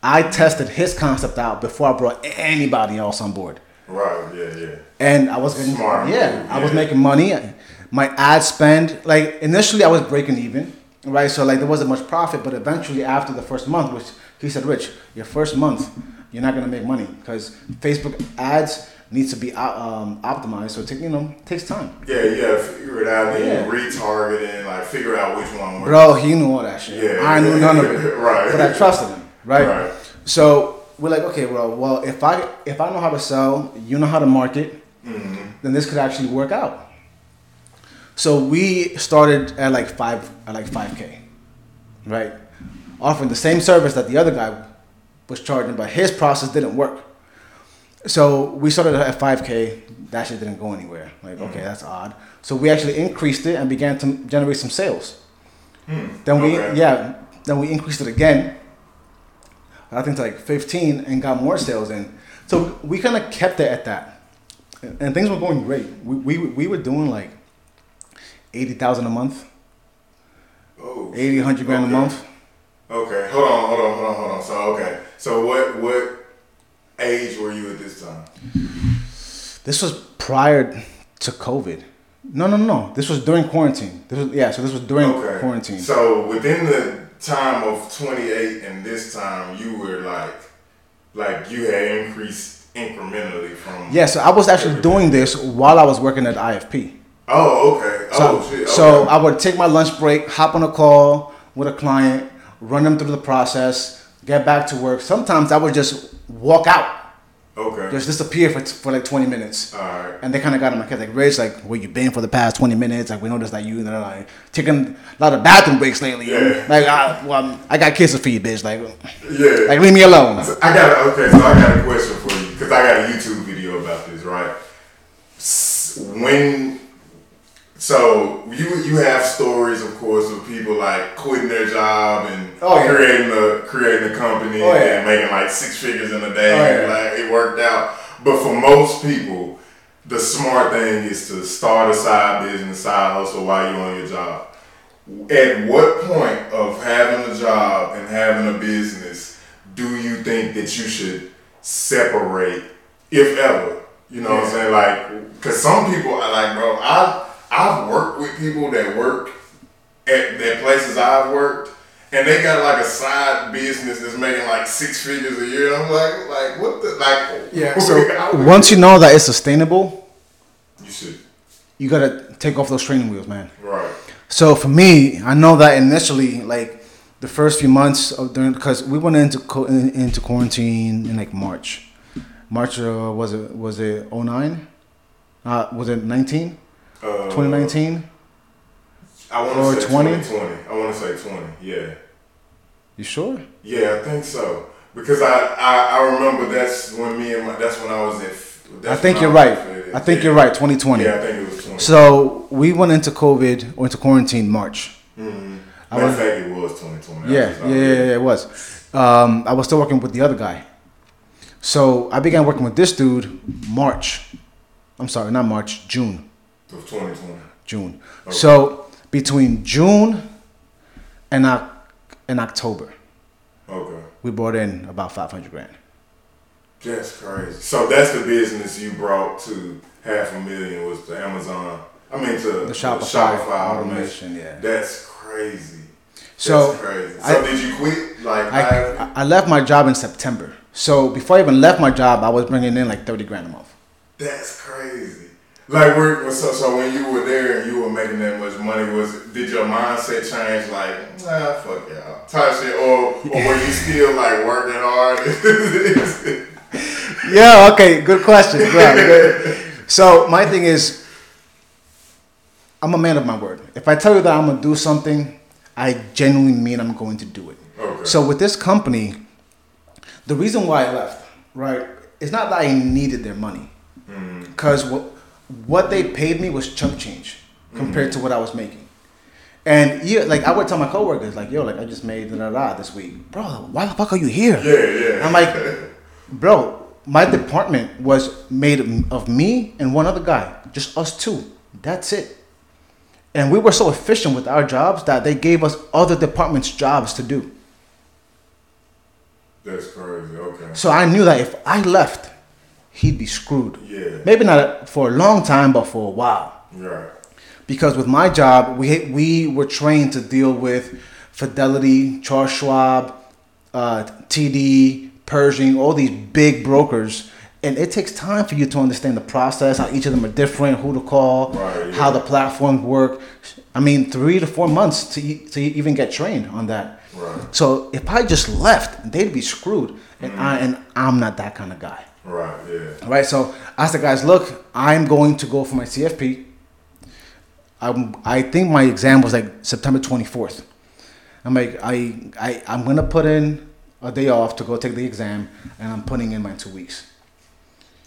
I tested his concept out before I brought anybody else on board. Right. Yeah. Yeah. And I was getting, Smart yeah, move, I was making money. My ad spend, like initially I was breaking even, right? So like there wasn't much profit, but eventually after the first month, which he said, Rich, your first month, you're not gonna make money because Facebook ads needs to be uh, um, optimized. So it take, you know takes time. Yeah. You gotta figure it out. Then Yeah. retargeting, like figure out which one works. Bro, he knew all that shit. Yeah. I knew none of it. Right. But I trusted him, right? Right. So we're like, okay, well, well, if I if I know how to sell, you know how to market, then this could actually work out. So we started at like five at like five k, right? Offering the same service that the other guy was charging, but his process didn't work. So we started at 5K. That shit didn't go anywhere. Like, okay, mm. that's odd. So we actually increased it and began to generate some sales. Hmm. Then we, okay. yeah, then we increased it again. I think to like 15 and got more sales in. So we kind of kept it at that, and and things were going great. We we, we were doing like 80,000 a month, Oh. 80, 100 grand Okay. a month. Okay. Hold on. Hold on. Hold on. Hold on. So okay. So what what age were you at this time? This was prior to COVID. No, no, no. This was during quarantine. This was yeah. So this was during Okay. quarantine. So within the time of 28 and this time, you were like, like you had increased incrementally from. yeah. So I was actually doing this while I was working at IFP. Oh, okay. So, oh, shit. Okay. so I would take my lunch break, hop on a call with a client, run them through the process, get back to work. Sometimes I would just walk out, okay. just disappear for, for like 20 minutes. All right. And they kind of got in my head, like, Rich, like, where you been for the past 20 minutes? Like, we noticed that you, and they're like, taking a lot of bathroom breaks lately. Yeah. Like, I, well, I got kids to feed, bitch. Like, Yeah. like leave me alone. I got okay. So I got a question for you because I got a YouTube video about this. Right? When so you you have stories, of course, of people like quitting their job and Oh, yeah. creating a creating a company Oh, yeah. and making like six figures in a day. Oh, yeah. Like it worked out. But for most people, the smart thing is to start a side business, side hustle while you're on your job. At what point of having a job and having a business do you think that you should separate, if ever? You know what I'm saying? Like, because some people are like, bro, I I've worked with people that work at that places I've worked, and they got like a side business that's making like six figures a year. I'm like, like what the like? Yeah. So once you know that it's sustainable, you should you gotta take off those training wheels, man. right. So for me, I know that initially, like the first few months of during, because we went into co- in, into quarantine in like March. March uh, was it was it 09? Uh, was it 19? Uh, 2019? I want to say 20? 2020. I want to say 20. Yeah. You sure? Yeah, I think so. Because I, I, I remember that's when me and my that's when I was at. I think you're was right. I think yeah. you're right. 2020. Yeah, I think it was 20. So we went into COVID or into quarantine March. mm I was- fact, it was 2020. I Yeah, was yeah, yeah, yeah, it was. Um, I was still working with the other guy. So I began working with this dude March. I'm sorry, not March, June. Of 2020. June. Okay. So between June and and October, Okay. we brought in about 500 grand. That's crazy. So that's the business you brought to half a million was the Amazon. I mean to The Shopify, automation. automation, yeah. That's crazy. So that's crazy. I- So did you quit? Like I, I left my job in September. So before I even left my job, I was bringing in like 30 grand a month. That's crazy. Like, were, so, so when you were there and you were making that much money, was it, did your mindset change? Like, nah, fuck y'all, type shit, or or were you still like working hard? yeah. Okay. Good question. Good. So my thing is, I'm a man of my word. If I tell you that I'm gonna do something, I genuinely mean I'm going to do it. Okay. So with this company, the reason why I left, right, it's not that I needed their money, mm-hmm. because what what they paid me was chump change compared to what I was making. And yeah, like I would tell my coworkers, like, yo, like I just made da da this week, bro. Why the fuck are you here? Yeah, yeah. I'm like, bro, my department was made of me and one other guy, just us two. That's it. And we were so efficient with our jobs that they gave us other departments' jobs to do. That's crazy. Okay. So I knew that if I left, he'd be screwed. Yeah. Maybe not for a long time, but for a while. Right. Because with my job, we we were trained to deal with Fidelity, Charles Schwab, uh, TD, Pershing, all these big brokers. And it takes time for you to understand the process, how each of them are different, who to call, Right, how the platforms work. I mean, three to four months to, to even get trained on that. Right. So if I just left, they'd be screwed. And, Mm-hmm. I, and I'm not that kind of guy. Right. Yeah. Right. so I asked the guys, look, I'm going to go for my CFP. I'm, I think my exam was like September 24th. I'm like, I, I, I'm going to put in a day off to go take the exam, and I'm putting in my two weeks.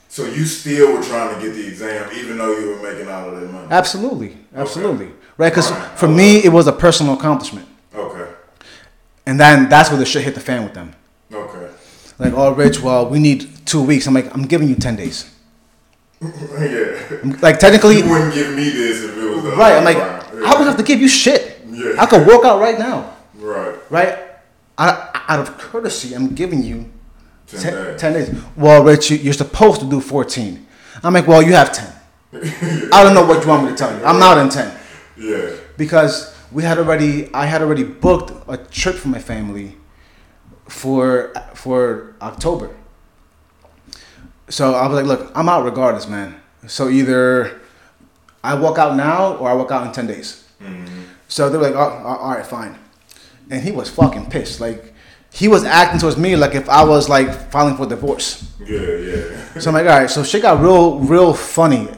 So you still were trying to get the exam, even though you were making all of that money. Absolutely, absolutely. Right, because Alright, for I me, it was a personal accomplishment. Okay. And then that's where the shit hit the fan with them. Like, oh, Rich, well, we need two weeks. I'm like, I'm giving you 10 days. yeah. Like, technically, You wouldn't give me this if it was the right, I'm like, around. I don't have to give you shit. Yeah. I could work out right now. Right. right? I, out of courtesy, I'm giving you 10 ten, days. 10 days. Well, Rich, you- you're supposed to do 14. I'm like, well, you have 10. I don't know what you want me to tell you. I'm not in 10 Yeah. because we had already, I had already booked a trip for my family for for October. So I was like, look, I'm out regardless, man. So either I walk out now or I walk out in 10 days. Mm-hmm. So they were like, oh, all right, fine. And he was fucking pissed. Like, he was acting towards me like if I was like filing for divorce. Yeah. Yeah. So I'm like, all right. So shit got real, real funny.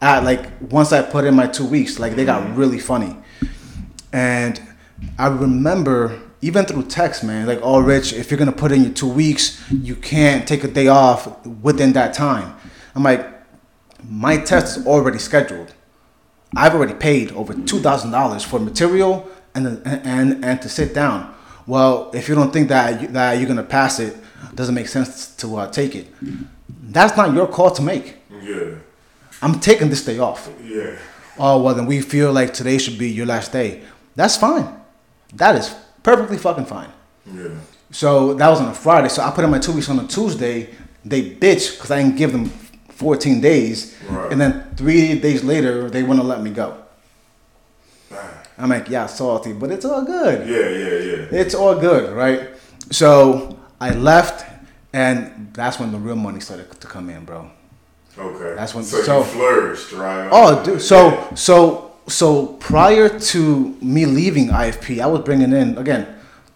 At like once I put in my two weeks, like they got mm-hmm. really funny. And I remember even through text, man, like, oh, Rich, if you're gonna put in your two weeks, you can't take a day off within that time. I'm like, my test is already scheduled. I've already paid over two thousand dollars for material and, and and to sit down. Well, if you don't think that you, that you're gonna pass it, doesn't make sense to uh, take it. That's not your call to make. Yeah. I'm taking this day off. Yeah. Oh well, then we feel like today should be your last day. That's fine. That is perfectly fucking fine. Yeah. So that was on a Friday. So I put in my two weeks on a Tuesday. They bitch because I didn't give them 14 days, Right. and then three days later they to let me go. I'm like, yeah, salty, but it's all good. Yeah. Yeah. Yeah. It's all good, right? So I left, and that's when the real money started to come in, bro. Okay. That's when- So, so- flourished, right? Oh, dude. So, so, so prior to me leaving IFP, I was bringing in again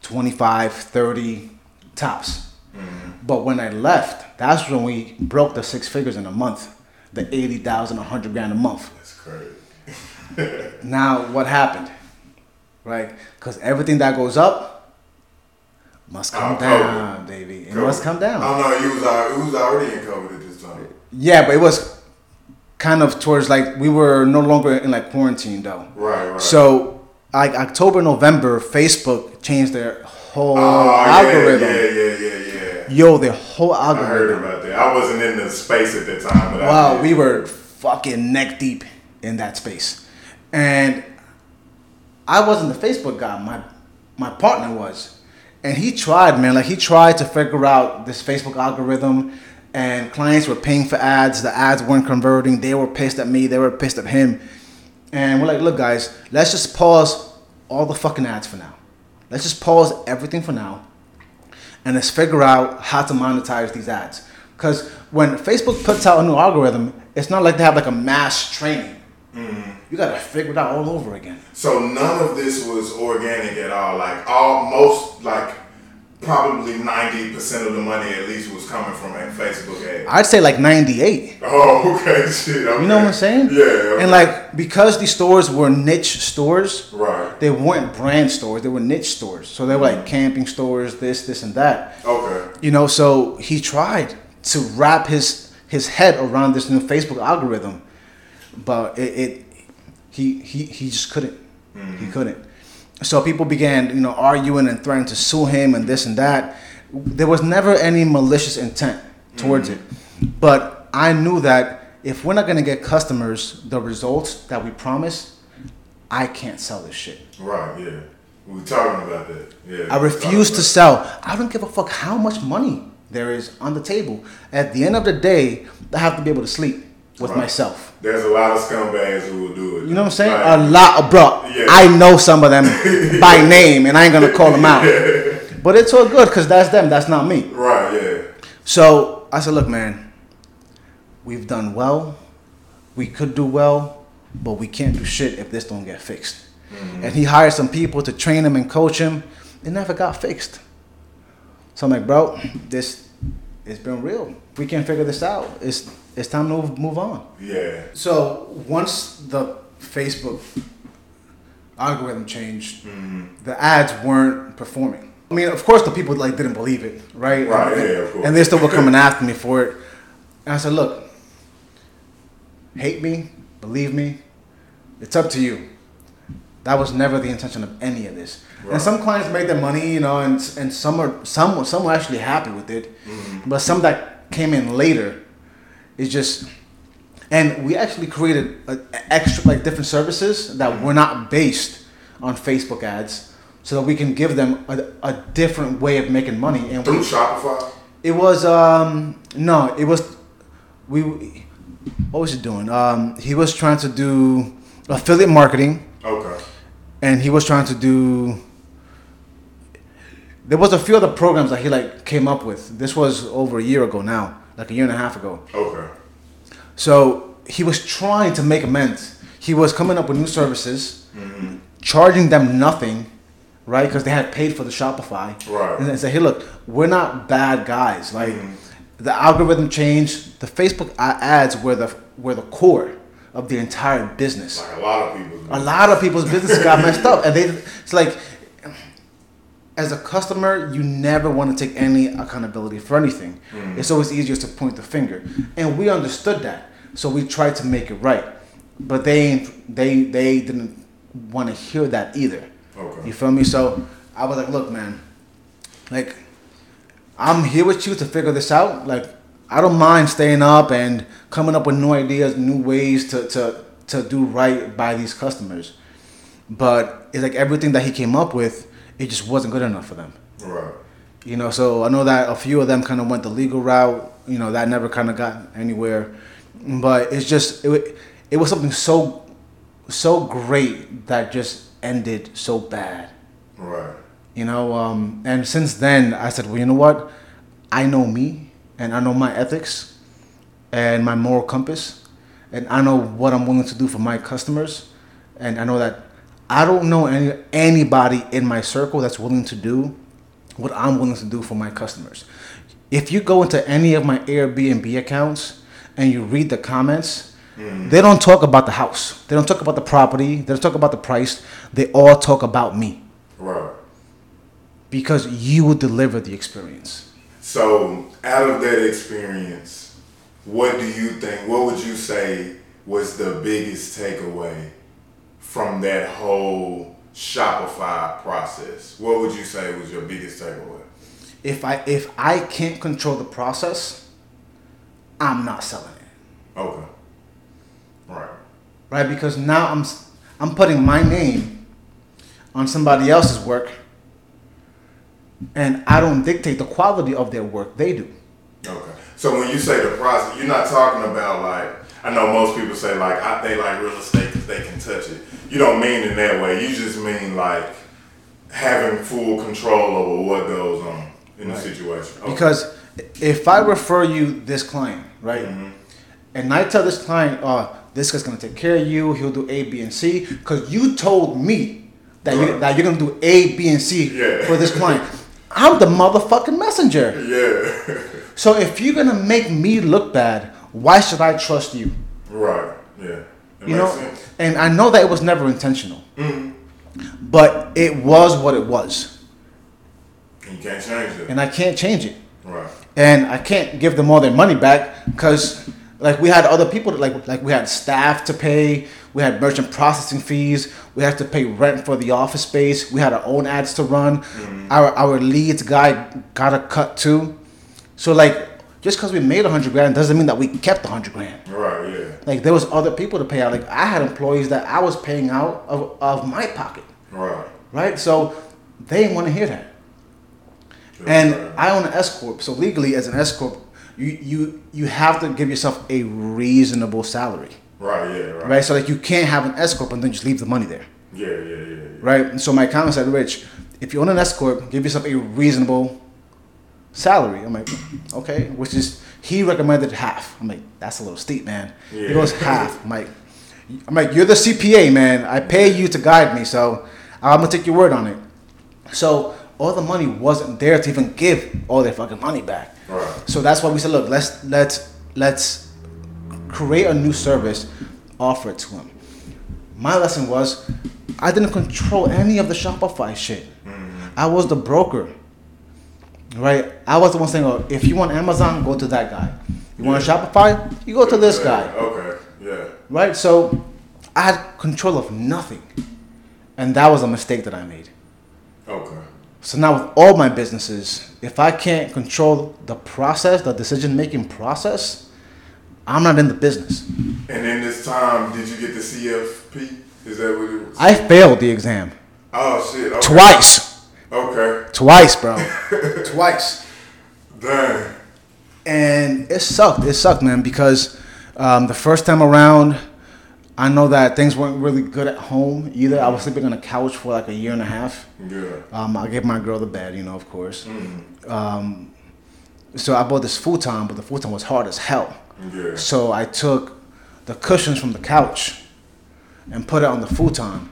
25, 30 tops. Mm-hmm. But when I left, that's when we broke the six figures in a month, the 80,000, 100 grand a month. That's crazy. Now, what happened? Right? Because everything that goes up must uh, come Oh, down, oh. baby. It must come down. Oh no, you was you was already in COVID at this time. Yeah, but it was kind of towards like we were no longer in like quarantine though. Right. Right. So like October, November, Facebook changed their whole Oh algorithm. yeah, yeah, yeah, yeah. Yo, their whole algorithm. I heard about that. I wasn't in the space at that time, but Wow, we were fucking neck deep in that space, and I wasn't the Facebook guy. My my partner was, and he tried, man. Like he tried to figure out this Facebook algorithm, and clients were paying for ads. The ads weren't converting. They were pissed at me. They were pissed at him, and we're like, look, guys, let's just pause all the fucking ads for now. Let's just pause everything for now, and let's figure out how to monetize these ads. Because when Facebook puts out a new algorithm, it's not like they have like a mass training. Mm-hmm. You gotta figure it out all over again. So none of this was organic at all. Like all most like probably ninety percent of the money at least was coming from a Facebook ad. I'd say like 98. Oh, okay, shit. Okay. You know what I'm saying? Yeah. okay. And like because these stores were niche stores, right. they weren't brand stores. They were niche stores. So they were like camping stores, this, this, and that. Okay. You know, so he tried to wrap his his head around this new Facebook algorithm, but it, it he he he just couldn't. He mm-hmm. couldn't. So people began, you know, arguing and threatening to sue him and this and that. There was never any malicious intent towards mm. it, but I knew that if we're not gonna get customers the results that we promise, I can't sell this shit. Right. Yeah. We were talking about that. Yeah. I refuse to sell. I don't give a fuck how much money there is on the table. At the end of the day, I have to be able to sleep with Right. myself. There's a lot of scumbags who will do it. You know what I'm saying? Like, a lot of bro. Yeah. I know some of them by name, and I ain't gonna call them out. But it's all good because that's them. That's not me. right. Yeah. So I said, look, man, we've done well. We could do well, but we can't do shit if this don't get fixed. Mm-hmm. And he hired some people to train him and coach him. It never got fixed. So I'm like, bro, this it's been real. If we can't figure this out, it's it's time to move, move on. Yeah. So once the Facebook algorithm changed, the ads weren't performing. I mean, of course, the people like didn't believe it, right? Right, And, yeah, of course. and they still were coming after me for it. And I said, look, hate me, believe me, it's up to you. That was never the intention of any of this. Right. And some clients made their money, you know, and and some are some some were actually happy with it, Mm-hmm. but some that came in later, it's just. And we actually created a, a extra like different services that were not based on Facebook ads, so that we can give them a, a different way of making money. And Through we, Shopify. it was um no, it was we. What was he doing? Um, he was trying to do affiliate marketing Okay. and he was trying to do there was a few other programs that he like came up with. This was over a year ago now like a year and a half ago. Okay. so he was trying to make amends. He was coming up with new services mm-hmm. charging them nothing right because they had paid for the shopify. Right. and they said hey look we're not bad guys. Like mm-hmm. the algorithm changed. The facebook ads were the were the core of the entire business. Like a lot of people. a lot of people's business got messed up and they it's like as a customer you never want to take any accountability for anything. Mm. It's always easier to point the finger. And we understood that. So we tried to make it right. But they they they didn't want to hear that either. Okay. you feel me? So i was like look man like i'm here with you to figure this out. Like i don't mind staying up and coming up with new ideas new ways to to to do right by these customers. But it's like everything that he came up with it just wasn't good enough for them Right. you know so i know that a few of them kind of went the legal route you know that never kind of got anywhere but it's just it, it was something so so great that just ended so bad Right. you know um, and since then i said well you know what i know me and i know my ethics and my moral compass and i know what i'm willing to do for my customers and i know that i don't know any, anybody in my circle that's willing to do what i'm willing to do for my customers if you go into any of my airbnb accounts and you read the comments mm. they don't talk about the house they don't talk about the property they don't talk about the price they all talk about me Right. because you will deliver the experience. So, out of that experience, what do you think? What would you say was the biggest takeaway from that whole Shopify process? What would you say was your biggest takeaway? If I if I can't control the process, I'm not selling it, Okay. Right. right? Because now I'm I'm putting my name on somebody else's work, and I don't dictate the quality of their work. They do. Okay. So when you say the process, you're not talking about like I know most people say like I, they like real estate because they can touch it. You don't mean in that way. You just mean like having full control over what goes on in the situation. Okay. Because if I refer you this client, right, Mm-hmm. and I tell this client, uh, this guy's gonna take care of you. He'll do A, B, and C, because you told me that you that you're gonna do A, B, and C Yeah. for this client. I'm the motherfucking messenger. Yeah. So if you're gonna make me look bad, why should I trust you? right. Yeah. You know, sense. and I know that it was never intentional, mm-hmm. but it was what it was, And you can't change it. and I can't change it. right. and I can't give them all their money back because like we had other people that, like like we had staff to pay, we had merchant processing fees, we had to pay rent for the office space, we had our own ads to run, mm-hmm. our our leads guy got a cut too, so like just because we made a hundred grand doesn't mean that we kept a hundred grand. Right. Yeah. Like there was other people to pay out. Like I had employees that I was paying out of, of my pocket, Right. right? So they didn't want to hear that. And I own an S corp, so legally as an S corp, you you you have to give yourself a reasonable salary, Right. Yeah. Right. right? So like you can't have an S corp and then just leave the money there, Yeah. Yeah. Yeah. yeah. right? And so my accountant said, "Rich, if you own an S corp, give yourself a reasonable salary." I'm like, "Okay," which is he recommended half. I'm like, "That's a little steep, man." He Yeah. goes half. I'm like, "I'm like, you're the CPA, man. I pay you to guide me, so I'm gonna take your word on it." So all the money wasn't there to even give all their fucking money back. Right. So that's why we said, look, let's let's let's create a new service, offer it to him. My lesson was, I didn't control any of the Shopify shit. Mm-hmm. I was the broker, right? I was the one saying, oh, if you want Amazon, go to that guy. You want Shopify, you go to this guy, Okay. Yeah. right? So I had control of nothing, and that was a mistake that I made. Okay. So now with all my businesses, if I can't control the process, the decision making process, I'm not in the business. And in this time, did you get the CFP? Is that what it was? I failed the exam oh shit. Okay. twice. Okay. Twice, bro. twice. Dang. And it sucked. It sucked, man, because um, the first time around, I know that things weren't really good at home either. I was sleeping on a couch for like a year and a half. Yeah. Um, I gave my girl the bed, you know, of course. Um, so I bought this futon, but the futon was hard as hell. Yeah. So I took the cushions from the couch and put it on the futon.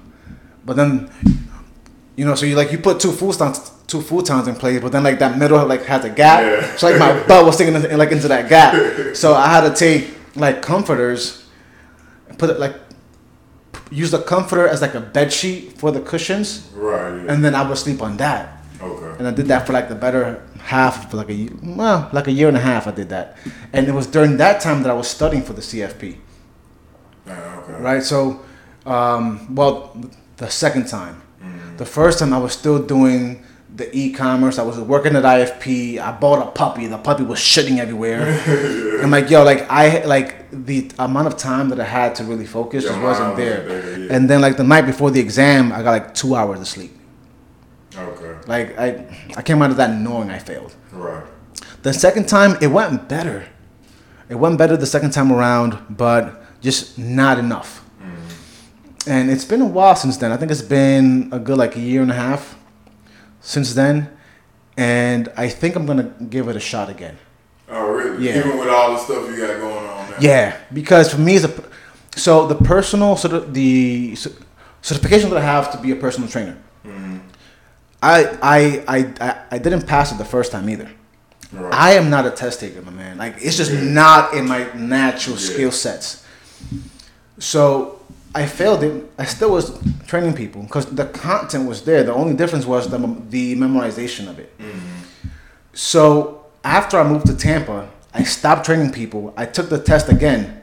But then, you know, so you like you put two futons, two futons in place, but then like that middle like has a gap. Yeah. So like my butt was sticking in, like into that gap. So I had to take like comforters and put it like use the comforter as like a bed sheet for the cushions, Right. Yeah. and then I would sleep on that. okay. And I did that for like the better half, for like a well, like a year and a half. I did that, and it was during that time that I was studying for the CFP. Yeah, okay. Right. So, um, well, the second time, the first time I was still doing the e-commerce. I was working at IFP. I bought a puppy. The puppy was shitting everywhere. I'm like, yo, like I like the amount of time that I had to really focus Your just wasn't there. there, yeah. And then like the night before the exam, I got like two hours of sleep. Okay. Like I, I came out of that knowing I failed. Right. The second time, it went better. It went better the second time around, but just not enough. And it's been a while since then. I think it's been a good like a year and a half since then. And I think I'm gonna give it a shot again. Oh, really? Yeah. Even with all the stuff you got going on now. Yeah, because for me, it's a, so the personal sort of the certification that I have to be a personal trainer. Mm-hmm. I, I I I I didn't pass it the first time either. Right. I am not a test taker, my man. Like it's just not in my natural Yeah. skill sets. So I failed it. I still was training people because the content was there. The only difference was the the memorization of it. Mm-hmm. So after I moved to Tampa, I stopped training people. I took the test again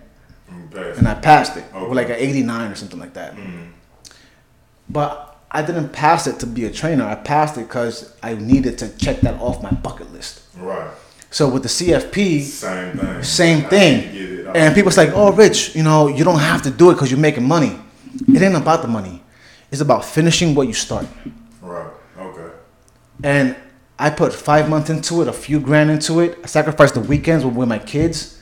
pass. and I passed it Okay. with like an 89 or something like that. Mm-hmm. But I didn't pass it to be a trainer. I passed it because I needed to check that off my bucket list. Right. So with the CFP, Same thing. same thing. And people's like, "Oh, Rich, you know, you don't have to do it because you're making money." It ain't about the money. It's about finishing what you start. Right. Okay. And I put five months into it, a few grand into it. I sacrificed the weekends with, my kids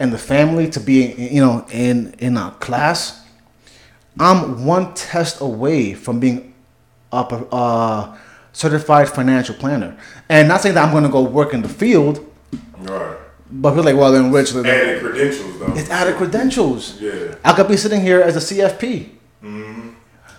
and the family to be, you know, in in a class. I'm one test away from being up uh, certified financial planner. And not saying that I'm going to go work in the field, Right. But people like, well, then like, Added credentials though. it's added credentials. Yeah. I could be sitting here as a CFP mm-hmm.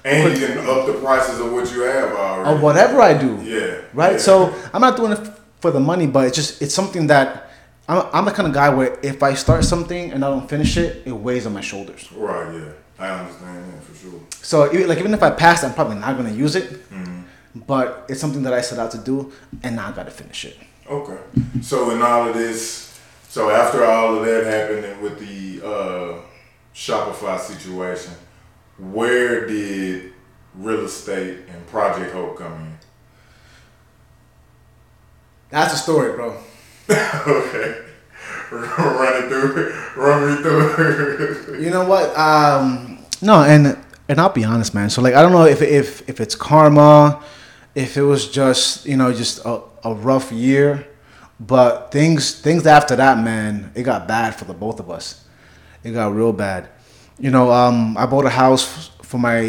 And you can up the prices of what you have already. or whatever I do. Yeah. Right. Yeah. So I'm not doing it for the money, but it's just it's something that I'm, I'm the kind of guy where if I start something and I don't finish it, it weighs on my shoulders. Right. Yeah. I understand that for sure. So even, like even if I pass, I'm probably not gonna use it. Mm-hmm. But it's something that I set out to do, and now I gotta finish it. Okay. So in all of this, so after all of that happened and with the uh, Shopify situation, where did real estate and Project Hope come in? That's the story, bro. okay. Run it through. Run me through. You know what? Um, no, and and I'll be honest, man. So like, I don't know if if if it's karma, if it was just you know just a, a rough year, but things things after that, man, it got bad for the both of us. It got real bad. You know, um, I bought a house for my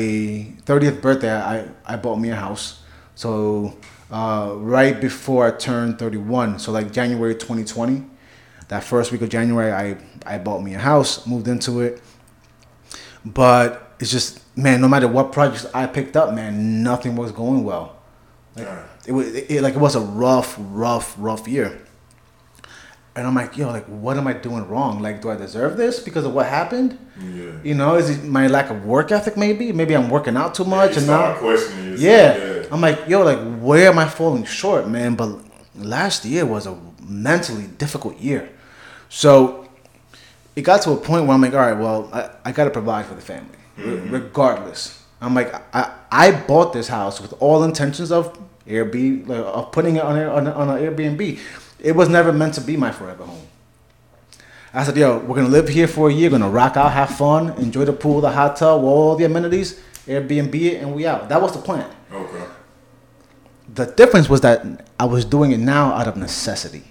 30th birthday. I I bought me a house. So uh, right before I turned 31, so like January 2020, that first week of January, I I bought me a house, moved into it but it's just man no matter what projects i picked up man nothing was going well like. It was it, it- like it was a rough rough rough year and i'm like yo like what am i doing wrong like do i deserve this because of what happened Yeah. you know is it my lack of work ethic maybe maybe i'm working out too much you and now questioning yeah. Yeah. I'm like, yo, like, where am I falling short, man? But last year was a mentally difficult year. So it got to a point where I'm like, all right, well, I, I got to provide for the family, re- mm-hmm. regardless. I'm like, I, I bought this house with all intentions of Airbnb, like, of putting it on, on, on an Airbnb. It was never meant to be my forever home. I said, yo, we're gonna live here for a year, gonna rock out, have fun, enjoy the pool, the hot tub, all the amenities, Airbnb it, and we out. That was the plan. Okay. The difference was that I was doing it now out of necessity,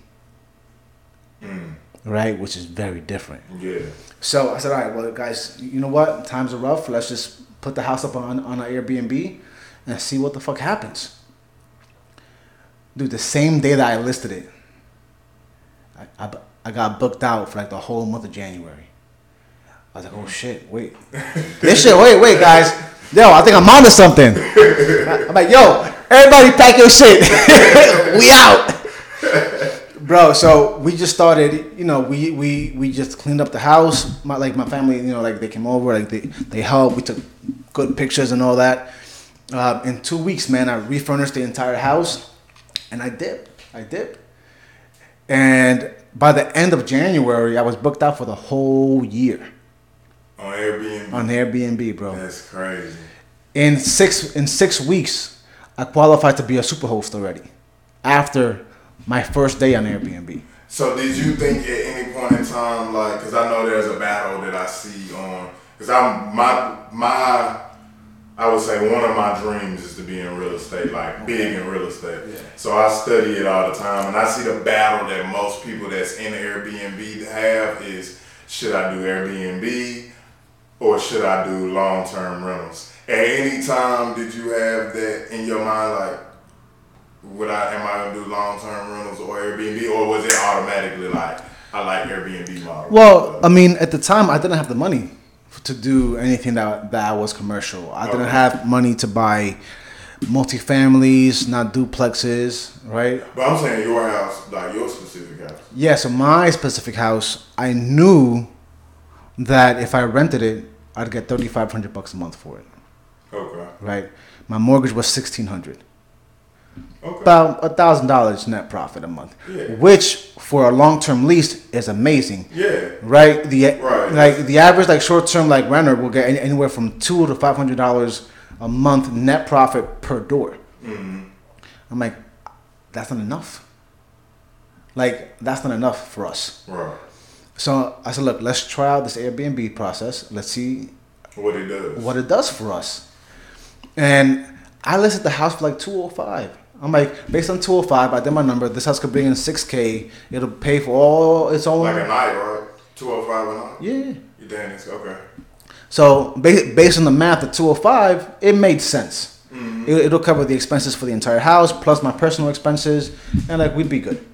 hmm. right? Which is very different. Yeah. So I said, all right, well, guys, you know what? Times are rough. Let's just put the house up on on an Airbnb and see what the fuck happens. Dude, the same day that I listed it, I, I, I got booked out for like the whole month of January. I was like, oh shit, wait. this shit, wait, wait, guys. Yo, I think I'm onto something. I'm like, yo, everybody pack your shit. we out. Bro, so we just started, you know, we, we, we just cleaned up the house. My like my family, you know, like they came over, like they, they helped. We took good pictures and all that. Uh, in two weeks, man, I refurnished the entire house, and I dipped. I dipped. And by the end of January, I was booked out for the whole year On Airbnb. on Airbnb, bro. That's crazy. In six in six weeks, I qualified to be a superhost already. After my first day on Airbnb. So did you think at any point in time, like, because I know there's a battle that I see on, because I'm my my, I would say one of my dreams is to be in real estate, like big in real estate. Yeah. So I study it all the time, and I see the battle that most people that's in Airbnb have is should I do Airbnb or should I do long term rentals? At any time did you have that in your mind, like? would I am I gonna do long term rentals or Airbnb or was it automatically like I like Airbnb model? Well, I mean, at the time, I didn't have the money f- to do anything that that was commercial. I didn't have money to buy multifamilies, not duplexes, right? but I'm saying your house, like your specific house. Yeah, so my specific house, I knew that if I rented it, I'd get thirty five hundred bucks a month for it, Okay. right? My mortgage was sixteen hundred. Okay. about a thousand dollars net profit a month, Yeah. which for a long term lease is amazing. yeah. Right, the Right. like the average like short term like renter will get anywhere from two to five hundred dollars a month net profit per door. Mm-hmm. I'm like, that's not enough. Like that's not enough for us. Right. So I said, look, let's try out this Airbnb process. Let's see What it does. what it does for us. And I listed the house for like 205. I'm like, based on 205, I did my number. This house could bring in 6K. It'll pay for all its own. Like a night, right? Two oh five a night? yeah. You damn this okay. So ba- based on the math of 205, it made sense. Mm-hmm. It, it'll cover the expenses for the entire house plus my personal expenses, and like we'd be good.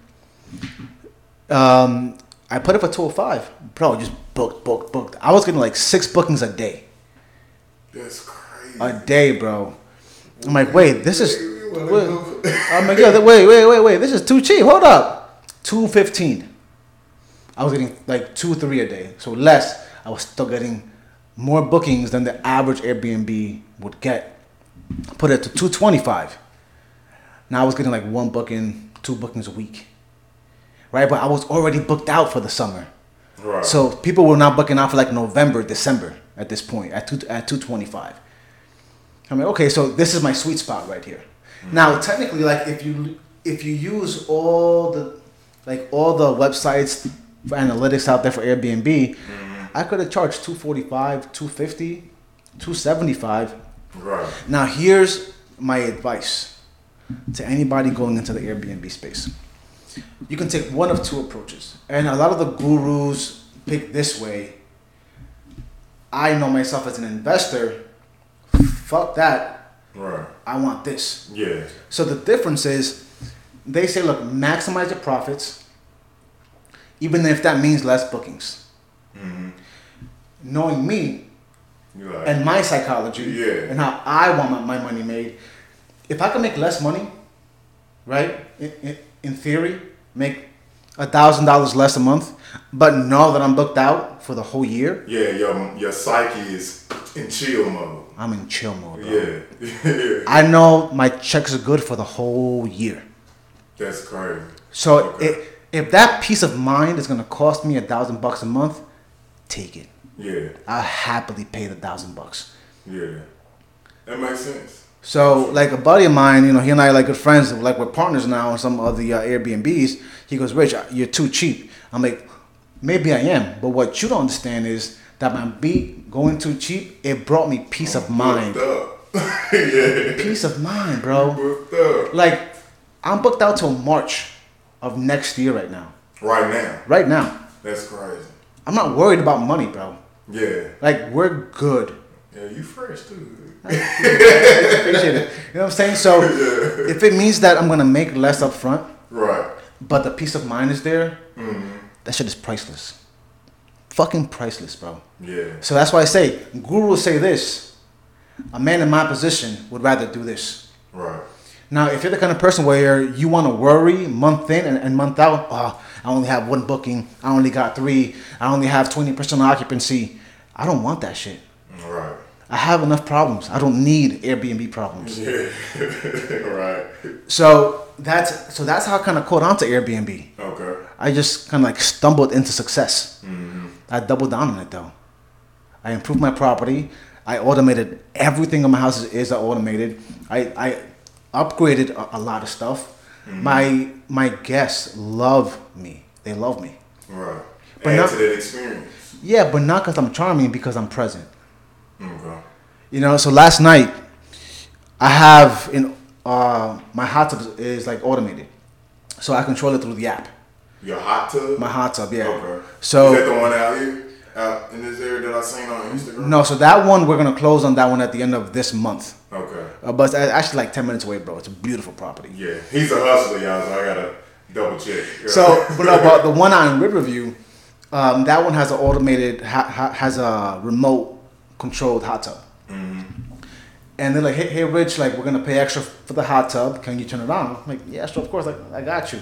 Um, I put it for two hundred five, bro. Just booked, booked, booked. I was getting like six bookings a day, That's crazy. a day, bro. I'm like, wait, this is. We Wait, I'm like, yo, wait, wait, wait, wait. This is too cheap. Hold up, two fifteen. I was getting like two, three a day, so less. I was still getting more bookings than the average Airbnb would get. Put it to two twenty five. Now I was getting like one booking, two bookings a week, right? But I was already booked out for the summer. Right. So people were not booking out for like November, December at this point at two at two twenty five. I'm like, okay, so this is my sweet spot right here. Now, technically, like if you if you use all the like all the websites for analytics out there for Airbnb, mm-hmm. I could have charged 245, 250, 275. right. Now, here's my advice to anybody going into the Airbnb space. You can take one of two approaches. And a lot of the gurus pick this way. I know myself as an investor. Fuck that. Right. I want this. Yeah. So the difference is they say, look, maximize your profits, even if that means less bookings. Mm-hmm. Knowing me, like. and my psychology Yeah. and how I want my, my money made. If I can make less money, right? In, in, in theory, make a thousand dollars less a month, but know that I'm booked out for the whole year. yeah. Your your psyche is in chill mode. I'm in chill mode. Bro. Yeah. yeah. I know my checks are good for the whole year. That's crazy. So Okay. if, if that peace of mind is gonna cost me a thousand bucks a month, take it. Yeah. I'll happily pay the thousand bucks. Yeah. That makes sense. So, like a buddy of mine, you know, he and I are like good friends. Like we're partners now on some of the uh, Airbnbs. He goes, "Rich, you're too cheap." I'm like, "Maybe I am, but what you don't understand is that my beat going too cheap, it brought me peace of mind. Up. yeah. Peace of mind, bro. Like, I'm booked out till March of next year right now. Right now. Right now, That's crazy. I'm not worried about money, bro. Yeah. Like, we're good. Yeah, you fresh too. Appreciate it. You know what I'm saying? So, if it means that I'm gonna make less up front, Right. but the peace of mind is there, Mm-hmm. that shit is priceless. Fucking priceless, bro. Yeah. So that's why I say, gurus say this. A man in my position would rather do this. Right. Now, if you're the kind of person where you want to worry month in and, and month out, oh, I only have one booking, I only got three, I only have 20% occupancy, I don't want that shit. Right. I have enough problems. I don't need Airbnb problems. Yeah. right. So that's so that's how I kind of caught on to Airbnb. Okay. I just kind of like stumbled into success. Mm-hmm. I doubled down on it though. I improved my property. I automated everything in my house is, automated. I, I upgraded a, a lot of stuff. My my guests love me. They love me. Right. But Add not- to that experience. Yeah, but not because I'm charming, because I'm present. Okay. You know. So last night, I have in uh, my hot tub is like automated, so I control it through the app. Your hot tub. My hot tub, yeah. Okay. So is that the one out here, out in this area that I seen on Instagram? No, so that one we're gonna close on that one at the end of this month. Okay. Uh, but it's actually like ten minutes away, bro. It's a beautiful property. Yeah, he's a hustler, y'all. So I gotta double check. So, but, no, but the one on Riverview, um, that one has an automated, ha, ha, has a remote controlled hot tub. And they're like, hey, hey, Rich, like we're gonna pay extra for the hot tub. Can you turn it on? I'm like, yeah, sure, of course, like I got you.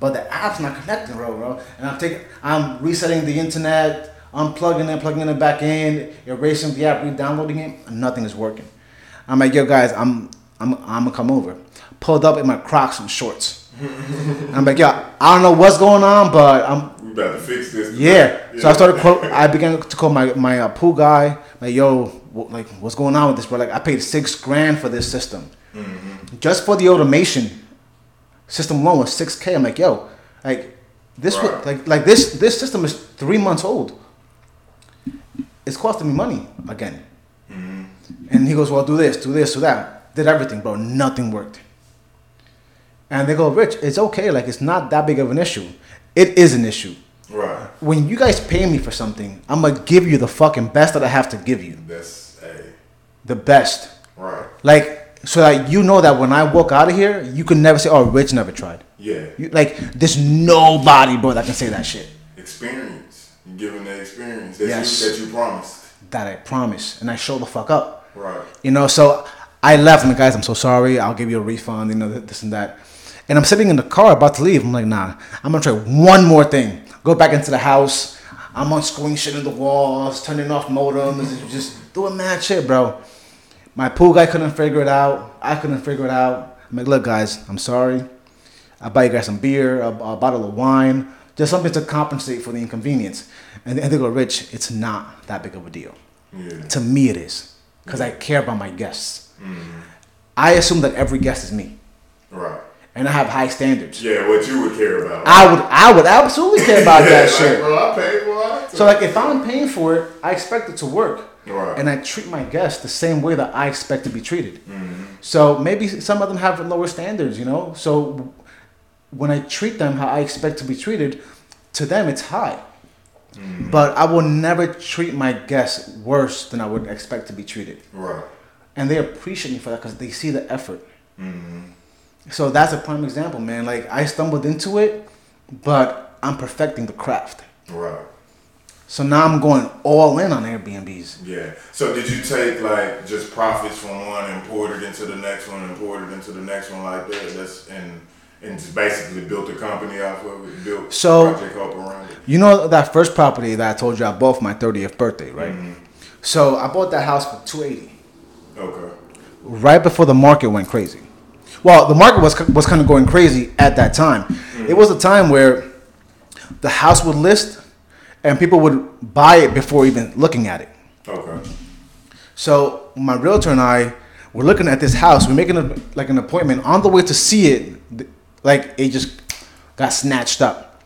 But the app's not connecting, bro, bro. And I'm taking, I'm resetting the internet, unplugging it, plugging it back in, erasing the app, re-downloading it, and nothing is working. I'm like, yo, guys, I'm, I'm, I'm gonna come over. Pulled up in my Crocs and shorts. I'm like, yo, I don't know what's going on, but I'm we about to fix this. yeah. So I started. Quote, I began to call my my uh, pool guy. Like, yo, wh- like, what's going on with this, bro? Like, I paid six grand for this system, mm-hmm. just for the automation. System one was six k. I'm like, yo, like, this Right. like like this this system is three months old. It's costing me money again. Mm-hmm. And he goes, well, do this, do this, do that. Did everything, bro. Nothing worked. And they go, Rich, it's okay. Like, it's not that big of an issue. It is an issue Right. when you guys pay me for something, I'm gonna give you the fucking best that I have to give you. That's a The best. right. Like so that you know that when I walk out of here, you can never say, "Oh, Rich never tried." Yeah. You, like, there's nobody, bro, that can say that shit. Experience. You give them the experience that Yes. you that you promised. That I promise, and I show the fuck up. Right. You know, so I left and the guys, I'm so sorry. I'll give you a refund. You know, this and that. And I'm sitting in the car about to leave. I'm like, nah, I'm gonna try one more thing. Go back into the house. I'm unscrewing shit in the walls, turning off modems, just doing mad shit, bro. My pool guy couldn't figure it out. I couldn't figure it out. I'm like, look, guys, I'm sorry. I'll buy you guys some beer, a, a bottle of wine, just something to compensate for the inconvenience. And, and they go, Rich, it's not that big of a deal. Yeah. To me, it is because I care about my guests. Mm-hmm. I assume that every guest is me, Right. and I have high standards. Yeah, what you would care about. I would, I would absolutely care about yeah, that like, shit. Bro, I paid for it. So like, if I'm paying for it, I expect it to work, Right. and I treat my guests the same way that I expect to be treated. Mm-hmm. So maybe some of them have lower standards, you know. So when I treat them how I expect to be treated, to them it's high. Mm-hmm. But I will never treat my guests worse than I would expect to be treated. Right. and they appreciate me for that because they see the effort. Mm-hmm. So that's a prime example, man. Like I stumbled into it, but I'm perfecting the craft. Right. So now I'm going all in on Airbnbs. Yeah. So did you take like just profits from one and poured it into the next one and poured it into the next one like that? That's and and just basically built a company off of it, built So- Project Hope around it. You know that first property that I told you I bought for my 30th birthday, right? Mm-hmm. So I bought that house for 280 Okay. right before the market went crazy. Well, the market was was kind of going crazy at that time. Mm. It was a time where the house would list and people would buy it before even looking at it. Okay. So my realtor and I were looking at this house. We're making a, like an appointment on the way to see it. Like it just got snatched up.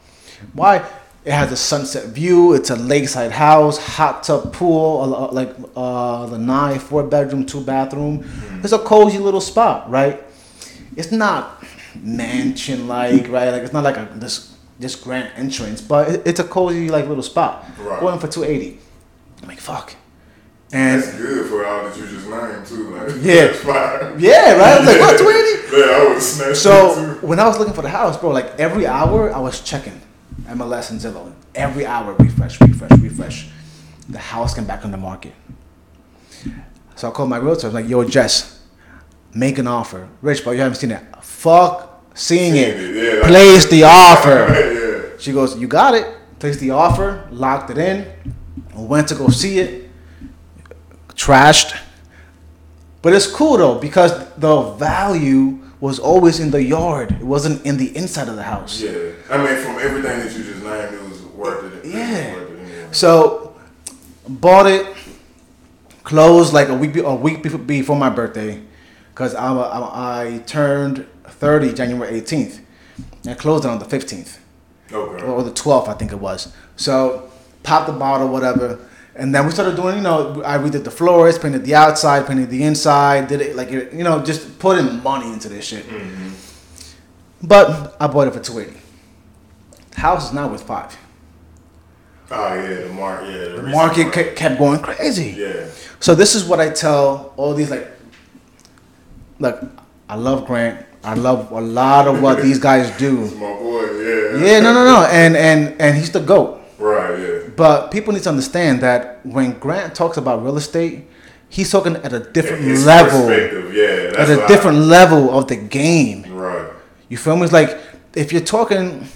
Why? It has a sunset view. It's a lakeside house, hot tub pool, like uh, the nine four bedroom, two bathroom. It's a cozy little spot, right? It's not mansion like, right? Like it's not like a this this grand entrance, but it, it's a cozy like little spot. Right. Going for two eighty. I'm like fuck. And That's good for all that you just named too. Like, Yeah. Yeah, right. I was like, what, 280? Yeah, I would snatch So when I was looking for the house, bro, like every hour I was checking MLS and Zillow. Every hour, refresh, refresh, refresh. The house came back on the market. So I called my realtor. I was like, yo, Jess, make an offer. Rich, but you haven't seen it. Fuck seeing it. It, yeah, like- Place the offer. She goes, You got it. Placed the offer, locked it in, went to go see it, trashed. But it's cool though, because the value was always in the yard. It wasn't in the inside of the house. Yeah. I mean, from everything that you just named, it was worth it. It Yeah. worth it. So bought it, closed like a week a week before, my birthday, because I, I I turned 30 January 18th, and closed it on the 15th. Okay. or the 12th, I think it was. So, popped the bottle, whatever. And then we started doing, you know, I redid the floors, painted the outside, painted the inside, did it like, you know, just putting money into this shit. Mm-hmm. But I bought it for 280. The house is now worth five. Oh yeah, the market. Yeah, the, The market market. kept going crazy. Yeah. So this is what I tell all these like, look, I love Grant. I love a lot of what these guys do. It's my boy. Yeah. Yeah, no, no, no, and and and he's the goat. Right. Yeah. But people need to understand that when Grant talks about real estate, he's talking at a different His level, Yeah. at a different level of the game. Right. You feel me? It's like if you're talking,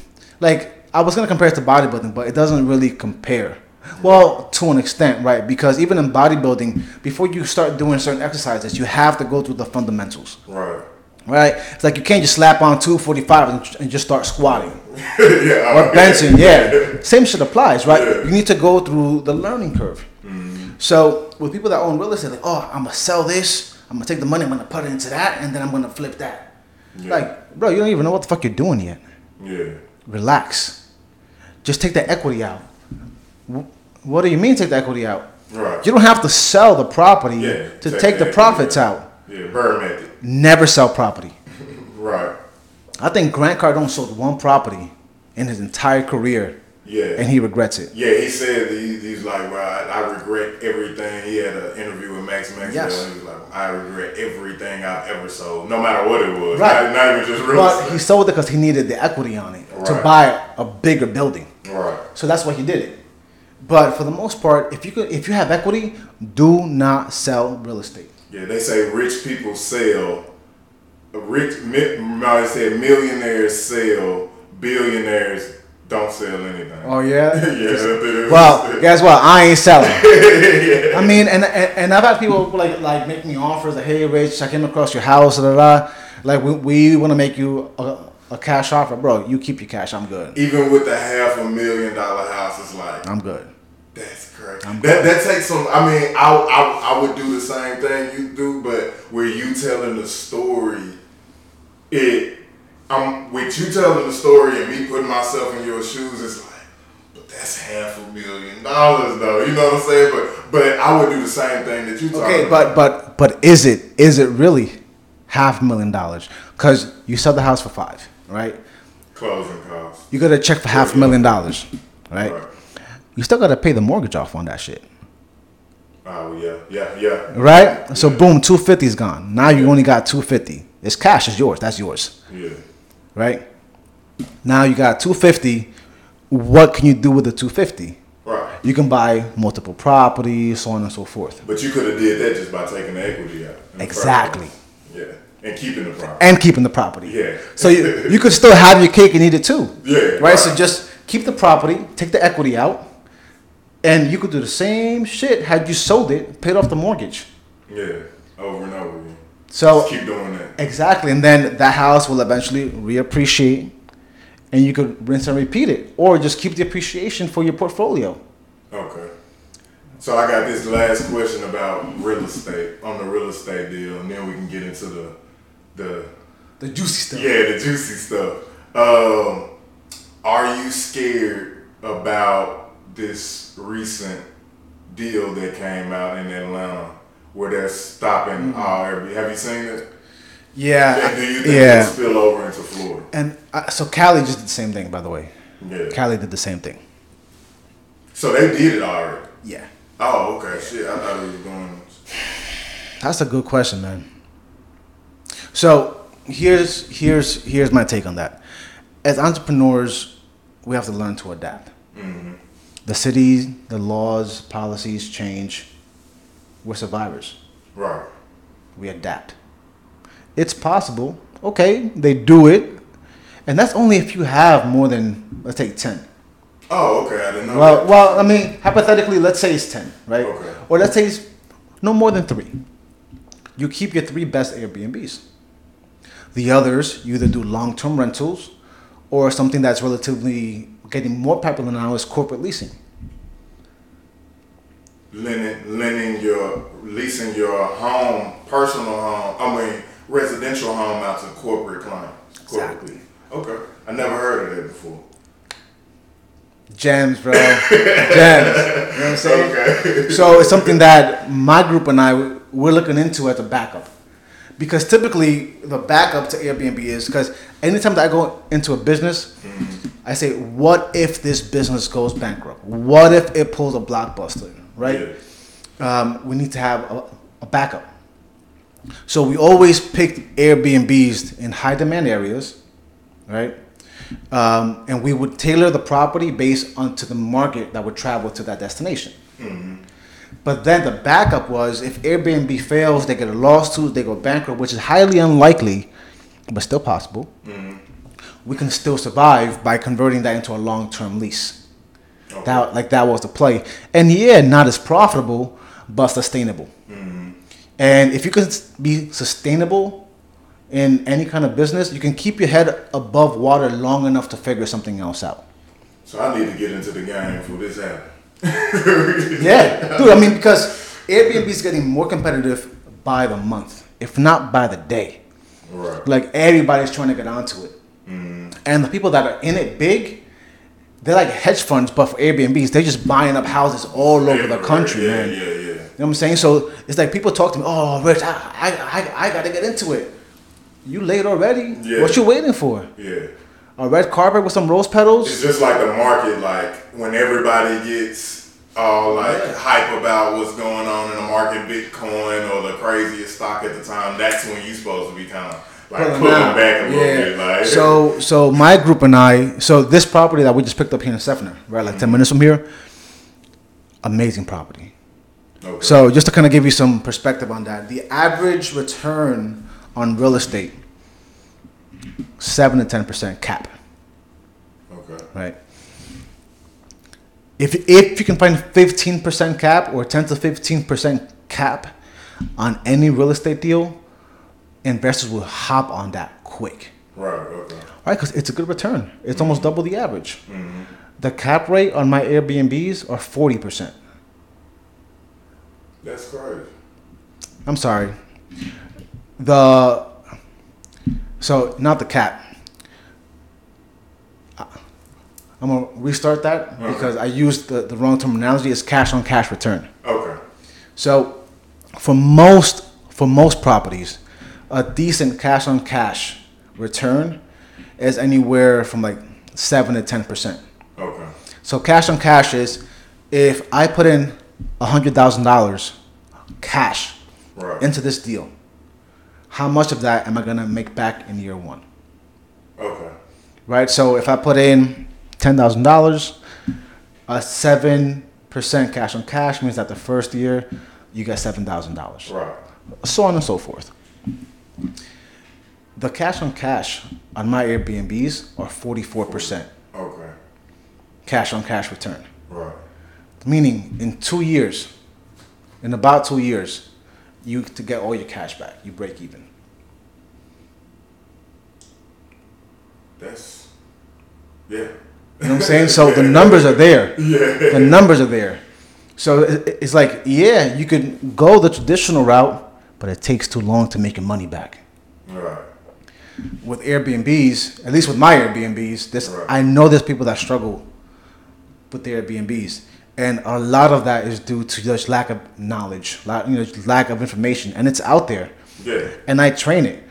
like I was gonna compare it to bodybuilding, but it doesn't really compare. Well, to an extent, right? Because even in bodybuilding, before you start doing certain exercises, you have to go through the fundamentals, Right. Right? It's like you can't just slap on 245 and, and just start squatting yeah. or benching. Yeah, same shit applies, right? Yeah. You need to go through the learning curve. Mm-hmm. So with people that own real estate, like, oh, I'm gonna sell this, I'm gonna take the money, I'm gonna put it into that, and then I'm gonna flip that. Yeah. Like, bro, you don't even know what the fuck you're doing yet. Yeah. Relax. Just take the equity out. What do you mean take the equity out? Right. You don't have to sell the property Yeah, to take take the profits out. Yeah. BRRRR method. Never sell property. Right. I think Grant Cardone sold one property in his entire career Yeah. and he regrets it. Yeah, he said he, he's like, well, I, I regret everything. He had an interview with Max Maxwell, Yes. and he was like, I regret everything I've ever sold, no matter what it was. Right. Not, not even just real But estate. he sold it because he needed the equity on it to buy a bigger building. Right. So that's why he did it. But for the most part, if you could, if you have equity, do not sell real estate. Yeah, they say rich people sell. Rich, no, said millionaires sell, billionaires don't sell anything. Oh yeah. yeah. Well, guess what? I ain't selling. I mean, and, and and I've had people like like make me offers like, "Hey, Rich, I came across your house, da da da. Like we, we want to make you a, a cash offer, bro. You keep your cash. I'm good. Even with the half a million dollar house, it's like I'm good. That's crazy. That that takes some. I mean, I, I I would do the same thing you do, but where you telling the story, it I'm with you telling the story and me putting myself in your shoes. It's like, but that's half a million dollars, though. You know what I'm saying? But but I would do the same thing that you talking Okay, about. but but but is it is it really half a million dollars? Because you sell the house for five, right? closing costs. You got a check for half a million dollars, right? Right. You still got to pay the mortgage off on that shit. Oh yeah, yeah, yeah. Right? So boom, 250 is gone. Now you only got 250. It's cash, it's yours. That's yours. Yeah. Right? Now you got 250. What can you do with the 250? Right. You can buy multiple properties, so on and so forth. But you could have did that just by taking the equity out. Exactly. Yeah. And keeping the property. And keeping the property. Yeah. So you, you could still have your cake and eat it too. Yeah, Right? right. So just keep the property, take the equity out, and you could do the same shit had you sold it, paid off the mortgage. Yeah. Over and over again. So Just keep doing that. Exactly, and then that house will eventually reappreciate, and you could rinse and repeat it, or just keep the appreciation for your portfolio. Okay. So I got this last question about real estate on the real estate deal, and then we can get into the the The juicy stuff. yeah the juicy stuff. Um, are you scared about this recent deal that came out in Atlanta where they're stopping all Airbnb? Have you seen it? Yeah, And do you think yeah. spill over into Florida? And uh, so Cali just did the same thing, by the way. Yeah. Cali did the same thing. So they did it already. Yeah, Oh, okay. Shit, I thought it was going. that's a good question, man. So here's here's here's my take on that. As entrepreneurs, we have to learn to adapt. The cities, the laws, policies change. We're survivors. Right. we adapt. It's possible. Okay, they do it. And that's only if you have more than, let's say, 10. Oh, okay. I didn't know. Well, that. well, I mean, hypothetically, let's say it's 10, right? Okay. Or let's say it's no more than three. You keep your three best Airbnbs. The others, you either do long term rentals or something that's relatively getting more popular now is corporate leasing. lending, lending your, leasing your home, personal home, I mean, residential home out to corporate clients. Corporate. Exactly. Okay. I never heard of that before. Gems, bro. Gems. You know what I'm saying? Okay. So it's something that my group and I we're looking into as a backup, because typically the backup to Airbnb is because anytime that I go into a business, I say, what if this business goes bankrupt? What if it pulls a blockbuster? Right? Um, we need to have a, a backup. So we always picked Airbnbs in high demand areas, right? Um, and we would tailor the property based onto the market that would travel to that destination. But then the backup was if Airbnb fails, they get a lawsuit, they go bankrupt, which is highly unlikely, but still possible. Mm-hmm. We can still survive by converting that into a long-term lease. Oh. That like that was the play, and yeah, not as profitable, but sustainable. Mm-hmm. And if you can be sustainable in any kind of business, you can keep your head above water long enough to figure something else out. So I need to get into the game for this happen. Yeah, dude. I mean, because Airbnb is getting more competitive by the month, if not by the day. Right. Like everybody's trying to get onto it, mm-hmm. and the people that are in it big, they're like hedge funds, but for Airbnbs, they're just buying up houses all over the country, yeah, man. Yeah, yeah. You know what I'm saying? So it's like people talk to me, oh, Rich, I, I, I, I got to get into it. You late already? Yeah. What you waiting for? Yeah. A red carpet with some rose petals. It's just like the market, like when everybody gets all like Yeah. hype about what's going on in the market, Bitcoin or the craziest stock at the time. That's when you're supposed to be kind of like Pulling pulling back a little bit. Like So so my group and I, so this property that we just picked up here in Seffner, right, like ten mm-hmm. minutes from here, amazing property. okay. So just to kind of give you some perspective on that, the average return on real estate, seven to ten percent cap, okay, right? If if you can find fifteen percent cap or ten to fifteen percent cap on any real estate deal, investors will hop on that quick. right, okay, Right, because it's a good return. It's almost mm-hmm. double the average. Mm-hmm. The cap rate on my Airbnbs are forty percent. that's crazy. I'm sorry. The so not the cap. I'm gonna restart that because I used the, the wrong terminology. It's cash on cash return. Okay, So for most for most properties, a decent cash on cash return is anywhere from like seven to ten percent. okay, So cash on cash is if I put in hundred thousand dollars cash right, into this deal, how much of that am I gonna make back in year one? okay, Right. So if I put in ten thousand dollars, a seven percent cash on cash means that the first year you get seven thousand dollars. right, So on and so forth. The cash on cash on my Airbnbs are forty four percent okay, cash on cash return. right, Meaning in two years, in about two years, you to get all your cash back. You break even. That's yeah, You know what I'm saying? So the numbers are there. yeah, The numbers are there. So it's like, yeah, you could go the traditional route, but it takes too long to make your money back. right, With Airbnbs, at least with my Airbnbs, this Right. I know there's people that struggle with their Airbnbs, and a lot of that is due to just lack of knowledge, lack, you know, lack of information, and it's out there. yeah, and I train it.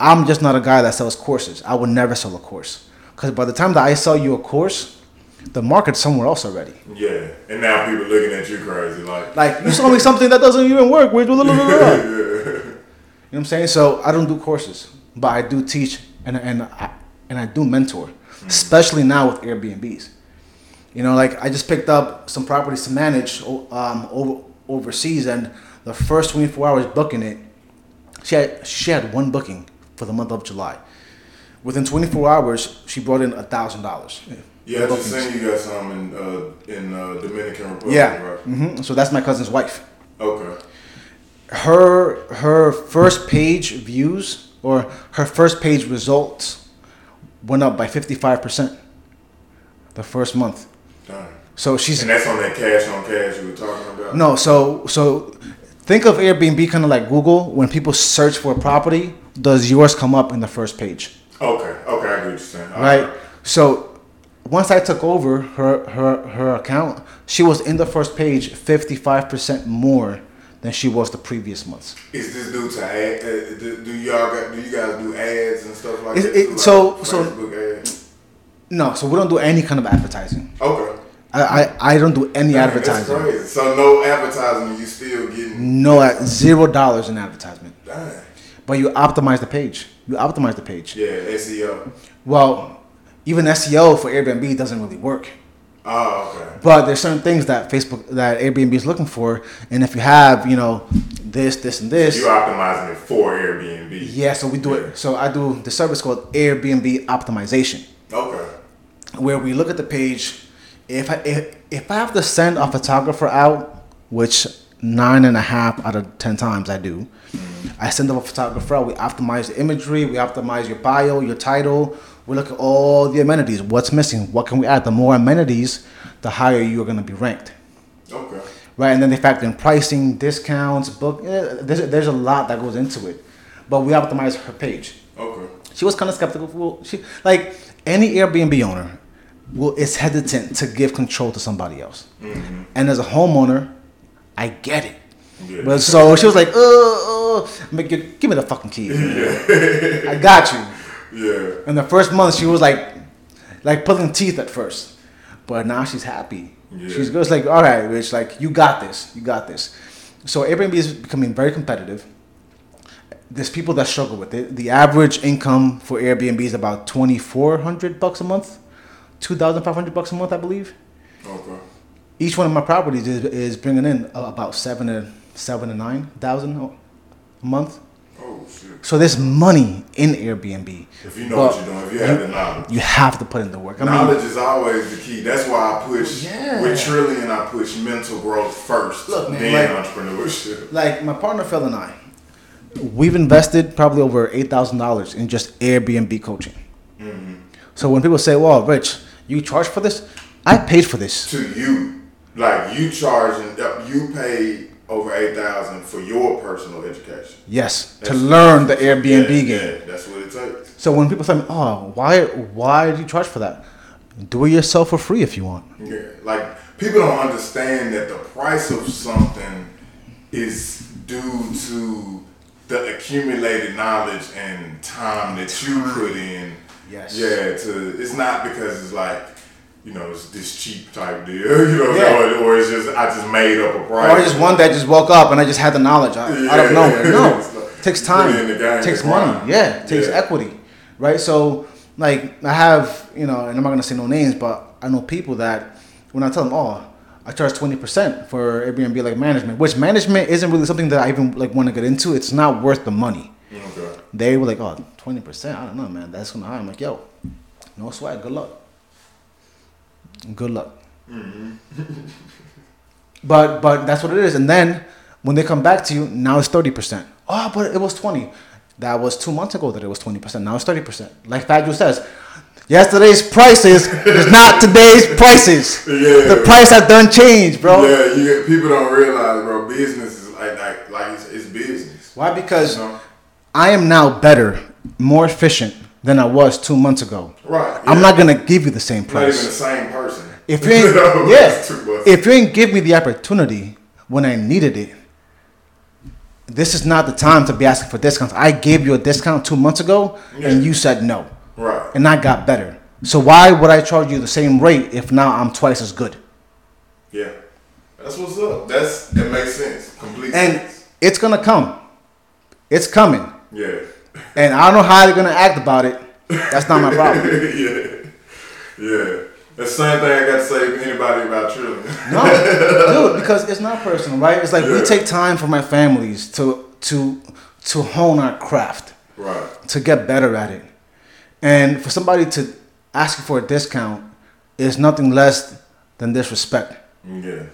I'm just not a guy that sells courses. I would never sell a course because by the time that I sell you a course, the market's somewhere else already. yeah. And now people looking at you crazy, like, Like you sold me something that doesn't even work. Which blah, blah, blah, blah. you know what I'm saying? So I don't do courses, but I do teach and and I, and I do mentor, especially now with Airbnbs. You know, like I just picked up some properties to manage um, over, overseas, and the first 24 hours booking it, she had she had one booking for the month of July. Within 24 hours, she brought in a thousand dollars. yeah. I just seen you got some in uh, in uh, Dominican Republic, Yeah. right? hmm So that's my cousin's wife. Okay, Her her first page views or her first page results went up by 55 percent the first month. dang. So she's And that's on that cash on cash you were talking about. no. So so think of Airbnb kind of like Google. When people search for a property, does yours come up in the first page? Okay, okay, I get what you're saying. All right? So once I took over her her her account, she was in the first page 55% more than she was the previous months. Is this due to ad? Uh, do, do y'all got? Do you guys do ads and stuff like It- that? it-? Like so- so- Facebook ads. No, so we don't do any kind of advertising. Okay. I I, I don't do any Dang, advertising. So no advertising. You still getting? No, at zero dollars in advertisement. Dang. But you optimize the page. You optimize the page. Yeah, SEO. Well, even SEO for Airbnb doesn't really work. Oh, okay. But there's certain things that Facebook that Airbnb is looking for, and if you have, you know, this, this, and this, you're optimizing it for Airbnb. Yeah, so we do it. So I do the service called Airbnb optimization, Okay. where we look at the page. If I if, if I have to send a photographer out, which nine and a half out of ten times I do, I send up a photographer. We optimize the imagery, we optimize your bio, your title. We look at all the amenities. What's missing? What can we add? The more amenities, the higher you are going to be ranked Okay. right? And then they factor in pricing, discounts, book. eh, There's there's a lot that goes into it, but we optimize her page. Okay. She was kind of skeptical. Well, she like any Airbnb owner will is hesitant to give control to somebody else, and as a homeowner, I get it. Yeah. But so she was like, uh, uh make you, give me the fucking keys. I got you. Yeah. And the first month, she was like like pulling teeth at first, but now she's happy. Yeah. She's good. It's like, all right, Rich, like you got this, you got this. So Airbnb is becoming very competitive. There's people that struggle with it. The average income for Airbnb is about twenty four hundred bucks a month, two thousand five hundred bucks a month, I believe. Okay. Each one of my properties is, is bringing in about seven to seven to nine thousand a month. Oh shit. So there's money in Airbnb. If you know But what you're doing, if you have the knowledge. you have to put in the work. I mean, Knowledge is always the key. That's why I push Yeah. with Trillion. I push mental growth first, Look, man, then like- entrepreneurship. like my partner Phil and I, we've invested probably over eight thousand dollars in just Airbnb coaching. Mm-hmm. So when people say, "Well, Rich, you charge for this," I paid for this. To you, like you charging, uh, you paid over eight thousand for your personal education. Yes, to learn the Airbnb Yeah, game. yeah, that's what it takes. So when people say, "Oh, why, why do you charge for that?" Do it yourself for free if you want. Yeah, like people don't understand that the price of something is due to the accumulated knowledge and time that you put in. Yes. Yeah, to it's not because it's like you know it's this cheap type deal, you know, Yeah. or, or it's just I just made up a price. Or I just one day I just woke up and I just had the knowledge out, out of Yeah. nowhere. No, like, it takes time. it in the game, takes money. Yeah, it takes Yeah. equity, right? So like I have, you know, and I'm not gonna say no names, but I know people that when I tell them, oh, I charge twenty percent for Airbnb like management, which management isn't really something that I even like want to get into. It's not worth the money. Okay. They were like, oh, 20 percent. I don't know, man. That's gonna high. I'm like, yo, no sweat. Good luck. Good luck. but but that's what it is. And then when they come back to you, now it's 30 percent. Oh, but it was 20. That was two months ago that it was 20 percent. Now it's 30 percent. Like Fadju says, yesterday's prices is not today's prices. Yeah. The price has done changed, bro. Yeah, you people don't realize, bro. Business is like like like it's, it's business. Why? Because You know? I am now better, more efficient than I was two months ago. Right. I'm not gonna give you the same price. Not even the same person. If you ain't, know, yeah, it's too much. if you ain't give me the opportunity when I needed it, this is not the time to be asking for discounts. I gave you a discount two months ago, Yeah. and you said no, right. and I got better. So why would I charge you the same rate if now I'm twice as good? Yeah. That's what's up. That's that makes sense. Complete And sense. it's gonna come. It's coming, Yeah. And I don't know how they're gonna act about it. That's not my problem. yeah. Yeah. The same thing I got to say to anybody about Trillion. No, dude, because it's not personal, right? It's like we take time for my families to to to hone our craft, right. to get better at it, and for somebody to ask you for a discount is nothing less than disrespect. Yeah.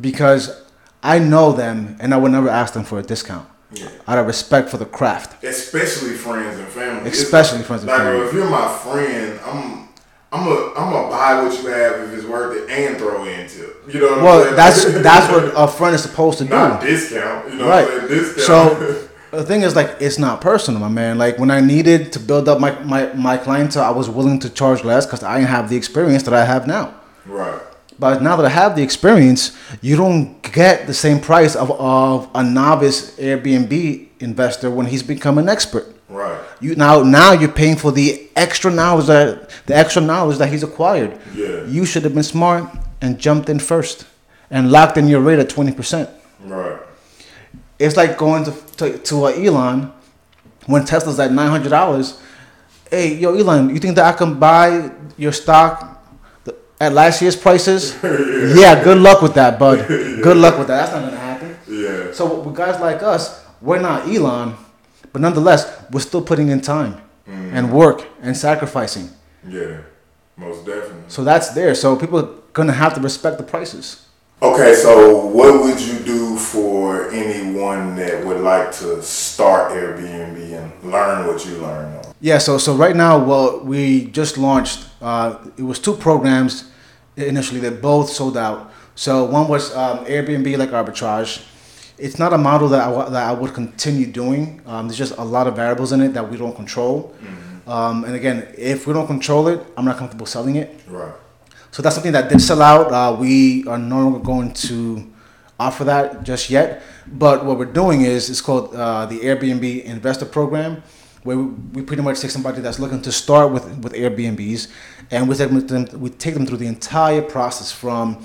Because I know them, and I would never ask them for a discount Yeah. out of respect for the craft. Especially friends and family. Especially like- friends and like, family. bro, if you're my friend, I'm I'm a I'm gonna buy what you have if it's worth it and throw in tip. You know what I'm Well, that's that's what a friend is supposed to do. not discount. You know right. what I'm saying? Discount. So the thing is, like, it's not personal, my man. Like when I needed to build up my my, my clientele, I was willing to charge less because I didn't have the experience that I have now. right. But now that I have the experience, you don't get the same price of, of a novice Airbnb investor when he's become an expert. Right. You now now you're paying for the extra knowledge that the extra knowledge that he's acquired. Yeah. You should have been smart and jumped in first and locked in your rate at twenty percent. Right. It's like going to to, to a Elon when Tesla's at nine hundred dollars. Hey, yo, Elon, you think that I can buy your stock at last year's prices? yeah. good luck with that, bud. Good luck with that. That's not gonna happen. Yeah. So with guys like us, we're not Elon, but nonetheless, we're still putting in time and work and sacrificing. Yeah. Most definitely. So that's there. So people are gonna have to respect the prices. Okay, so what would you do for anyone that would like to start Airbnb and learn what you learned on? Yeah, so so right now, well, we just launched. Uh, it was two programs initially that both sold out. So one was um, Airbnb like arbitrage. It's not a model that I, that I would continue doing. Um, there's just a lot of variables in it that we don't control. Um, and again, if we don't control it, I'm not comfortable selling it. Right. So that's something that did sell out. Uh, we are no longer going to offer that just yet. But what we're doing is it's called uh, the Airbnb Investor Program, where we, we pretty much take somebody that's looking to start with with Airbnbs, and we take them we take them through the entire process from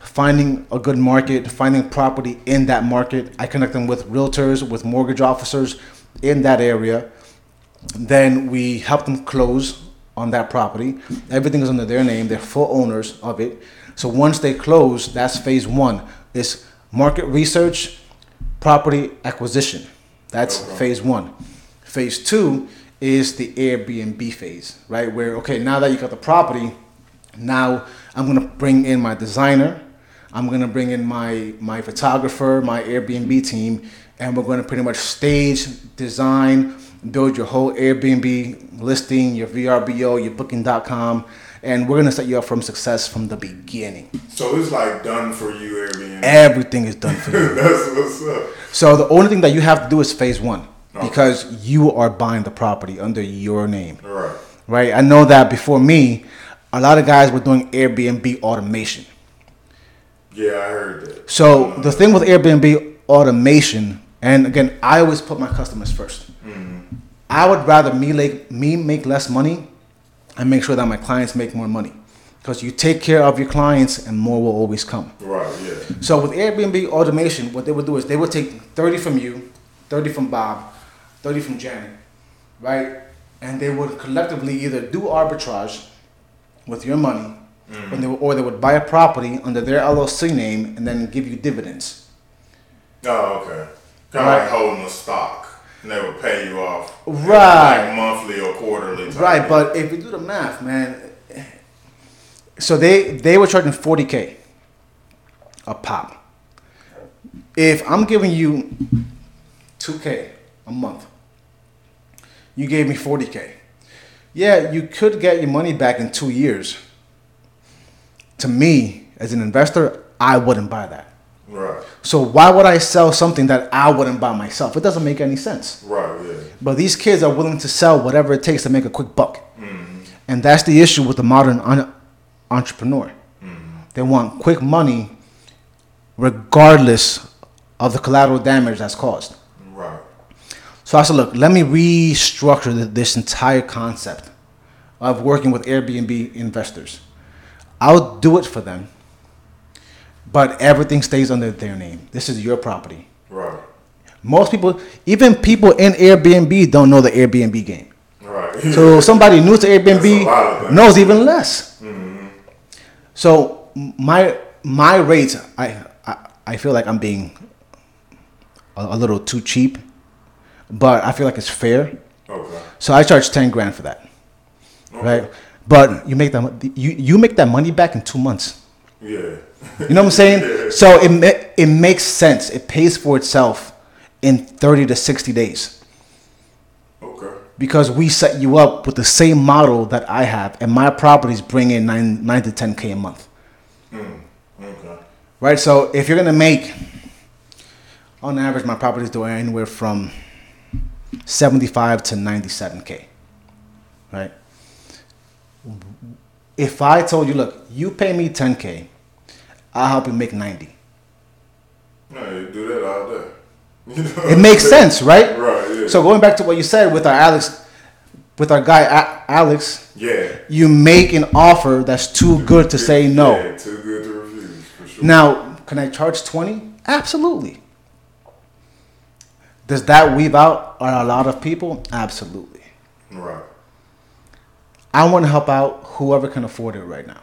finding a good market, finding property in that market. I connect them with realtors, with mortgage officers in that area. Then we help them close on that property. Everything is under their name. They're full owners of it. So once they close, that's phase one. Is market research, property acquisition. That's phase one. Phase two is the Airbnb phase, right? Where okay, now that you got the property, now I'm gonna bring in my designer, I'm gonna bring in my my photographer, my Airbnb team, and we're gonna pretty much stage, design, build your whole Airbnb listing, your VRBO, your Booking.com, and we're gonna set you up from success from the beginning. So it's like done for you, Airbnb. Everything is done for you. That's what's up. So the only thing that you have to do is phase one, Okay. because you are buying the property under your name right. right? I know that before me, a lot of guys were doing Airbnb automation. Yeah, I heard that. So the thing with Airbnb automation, and again, I always put my customers 1st mm-hmm. I would rather me like me make less money and make sure that my clients make more money. Because you take care of your clients and more will always come. Right. Yeah. So with Airbnb automation, what they would do is they would take 30 from you, 30 from Bob, 30 from Janet, right? And they would collectively either do arbitrage with your money, mm-hmm. or, they would, or they would buy a property under their LLC name and then give you dividends. Oh, okay. Kind of Right. like holding a stock, and they would pay you off. Right. Like monthly or quarterly. Right, but if you do the math, man, so they they were charging 40k a pop. If I'm giving you 2k a month, you gave me 40k. Yeah, you could get your money back in two years. To me, as an investor, I wouldn't buy that. Right. So why would I sell something that I wouldn't buy myself? It doesn't make any sense. Right. Yeah. But these kids are willing to sell whatever it takes to make a quick buck. Hmm. And that's the issue with the modern un- entrepreneur. They want quick money regardless of the collateral damage that's caused. So I said, look, let me restructure this entire concept of working with Airbnb investors. I'll do it for them, but everything stays under their name. This is your property. Right. Most people, even people in Airbnb, don't know the Airbnb game. Right. So somebody new to That's a lot of Airbnb knows even less. Mm-hmm. So my my rates, I, I I feel like I'm being a, a little too cheap, but I feel like it's fair. Okay. So I charge ten grand for that, right? But you make that you you make that money back in two months. Yeah. You know what I'm saying? So it it makes sense. It pays for itself in thirty to sixty days Okay. because we set you up with the same model that I have, and my properties bring in nine nine to ten k a month. Hmm. Okay. Right. So if you're gonna make, on average, my properties do anywhere from seventy-five to ninety-seven k. Right. If I told you, look, you pay me ten k, I'll help you make ninety. No, you do that all day. You know? It makes sense, right? Right. Yeah. So going back to what you said with our Alex, with our guy A- Alex, yeah. you make an offer that's too good to say no. Yeah, too good to refuse for sure. Now, can I charge 20? Absolutely. Does that weave out on a lot of people? Absolutely. Right. I want to help out whoever can afford it right now.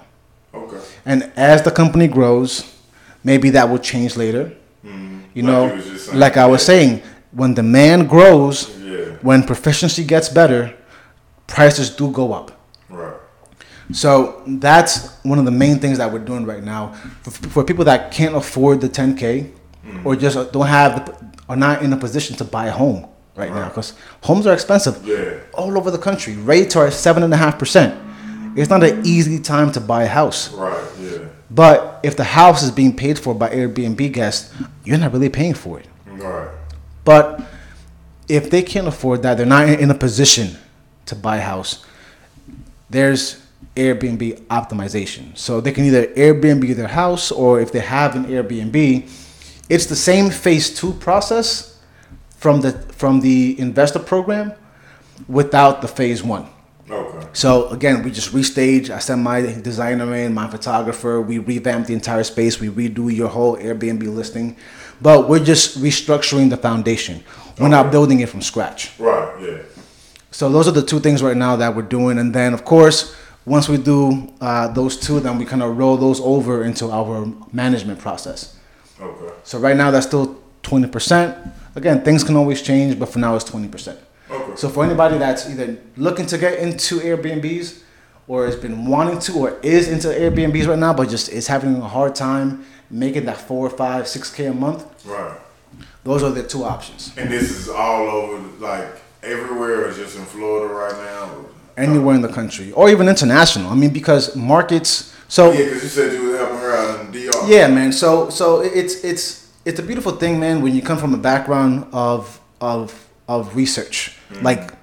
Okay. And as the company grows, maybe that will change later. You Mm-hmm. Like know, you was just saying, like I was saying, when demand grows, Yeah. when proficiency gets better, prices do go up. Right. So that's one of the main things that we're doing right now for, for people that can't afford the 10k or just don't have the, are not in a position to buy a home right, now because homes are expensive Yeah. all over the country. Rates are at seven and a half percent. It's not an easy time to buy a house. Right. Yeah. But if the house is being paid for by Airbnb guests, you're not really paying for it. Right. But if they can't afford that, they're not in a position to buy a house. There's Airbnb optimization. So they can either Airbnb their house or if they have an Airbnb, it's the same phase two process from the from the investor program, without the phase one. Okay. So again, we just restage. I send my designer in, my photographer. We revamp the entire space. We redo your whole Airbnb listing, but we're just restructuring the foundation. We're not building it from scratch. Right. Yeah. So those are the two things right now that we're doing, and then of course, once we do uh, those two, then we kind of roll those over into our management process. Okay. So right now, that's still twenty percent. Again, things can always change, but for now, it's twenty percent. Okay. So for anybody that's either looking to get into Airbnbs or has been wanting to or is into Airbnbs right now, but just is having a hard time making that four, five, six K a month, Right. those are the two options. And this is all over, like everywhere, or just in Florida right now? Anywhere in the country or even international. I mean, because markets. So Yeah, because you said you was helping her out in DR. Yeah, man. So so it's it's it's a beautiful thing, man, when you come from a background of of of research, mm-hmm. like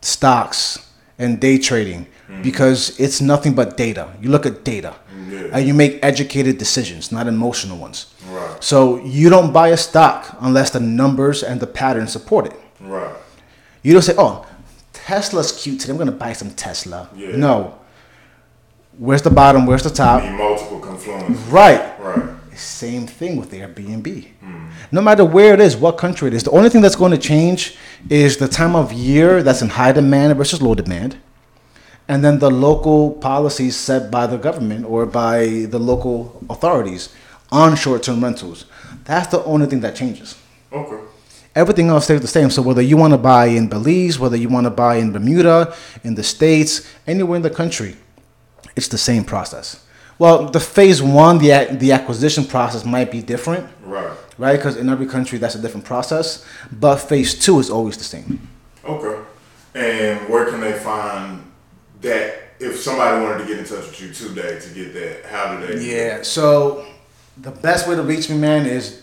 stocks and day trading, mm-hmm. because it's nothing but data. You look at data, Yeah. and you make educated decisions, not emotional ones. Right. So you don't buy a stock unless the numbers and the pattern support it. Right. You don't say, "Oh, Tesla's cute today. I'm gonna buy some Tesla." Yeah. No. Where's the bottom? Where's the top? Multiple confluences. Right. Right. Same thing with Airbnb. No matter where it is, what country it is, the only thing that's going to change is the time of year that's in high demand versus low demand, and then the local policies set by the government or by the local authorities on short-term rentals. That's the only thing that changes. Okay. Everything else stays the same. So whether you want to buy in Belize, whether you want to buy in Bermuda, in the States, anywhere in the country, it's the same process. Well, the phase one, the the acquisition process might be different, Right. right? Because in every country that's a different process. But phase two is always the same. Okay. And where can they find that? If somebody wanted to get in touch with you today to get that, how do they? Yeah. So the best way to reach me, man, is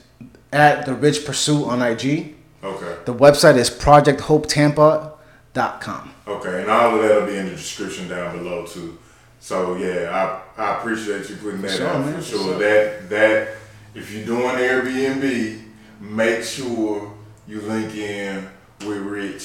at the Rich Pursuit on IG. Okay. The website is projecthopetampa.com. Okay. And all of that'll be in the description down below too. So yeah, I, I appreciate you putting that Sure, out man, for sure. sure. That that if you're doing Airbnb, make sure you link in with Rich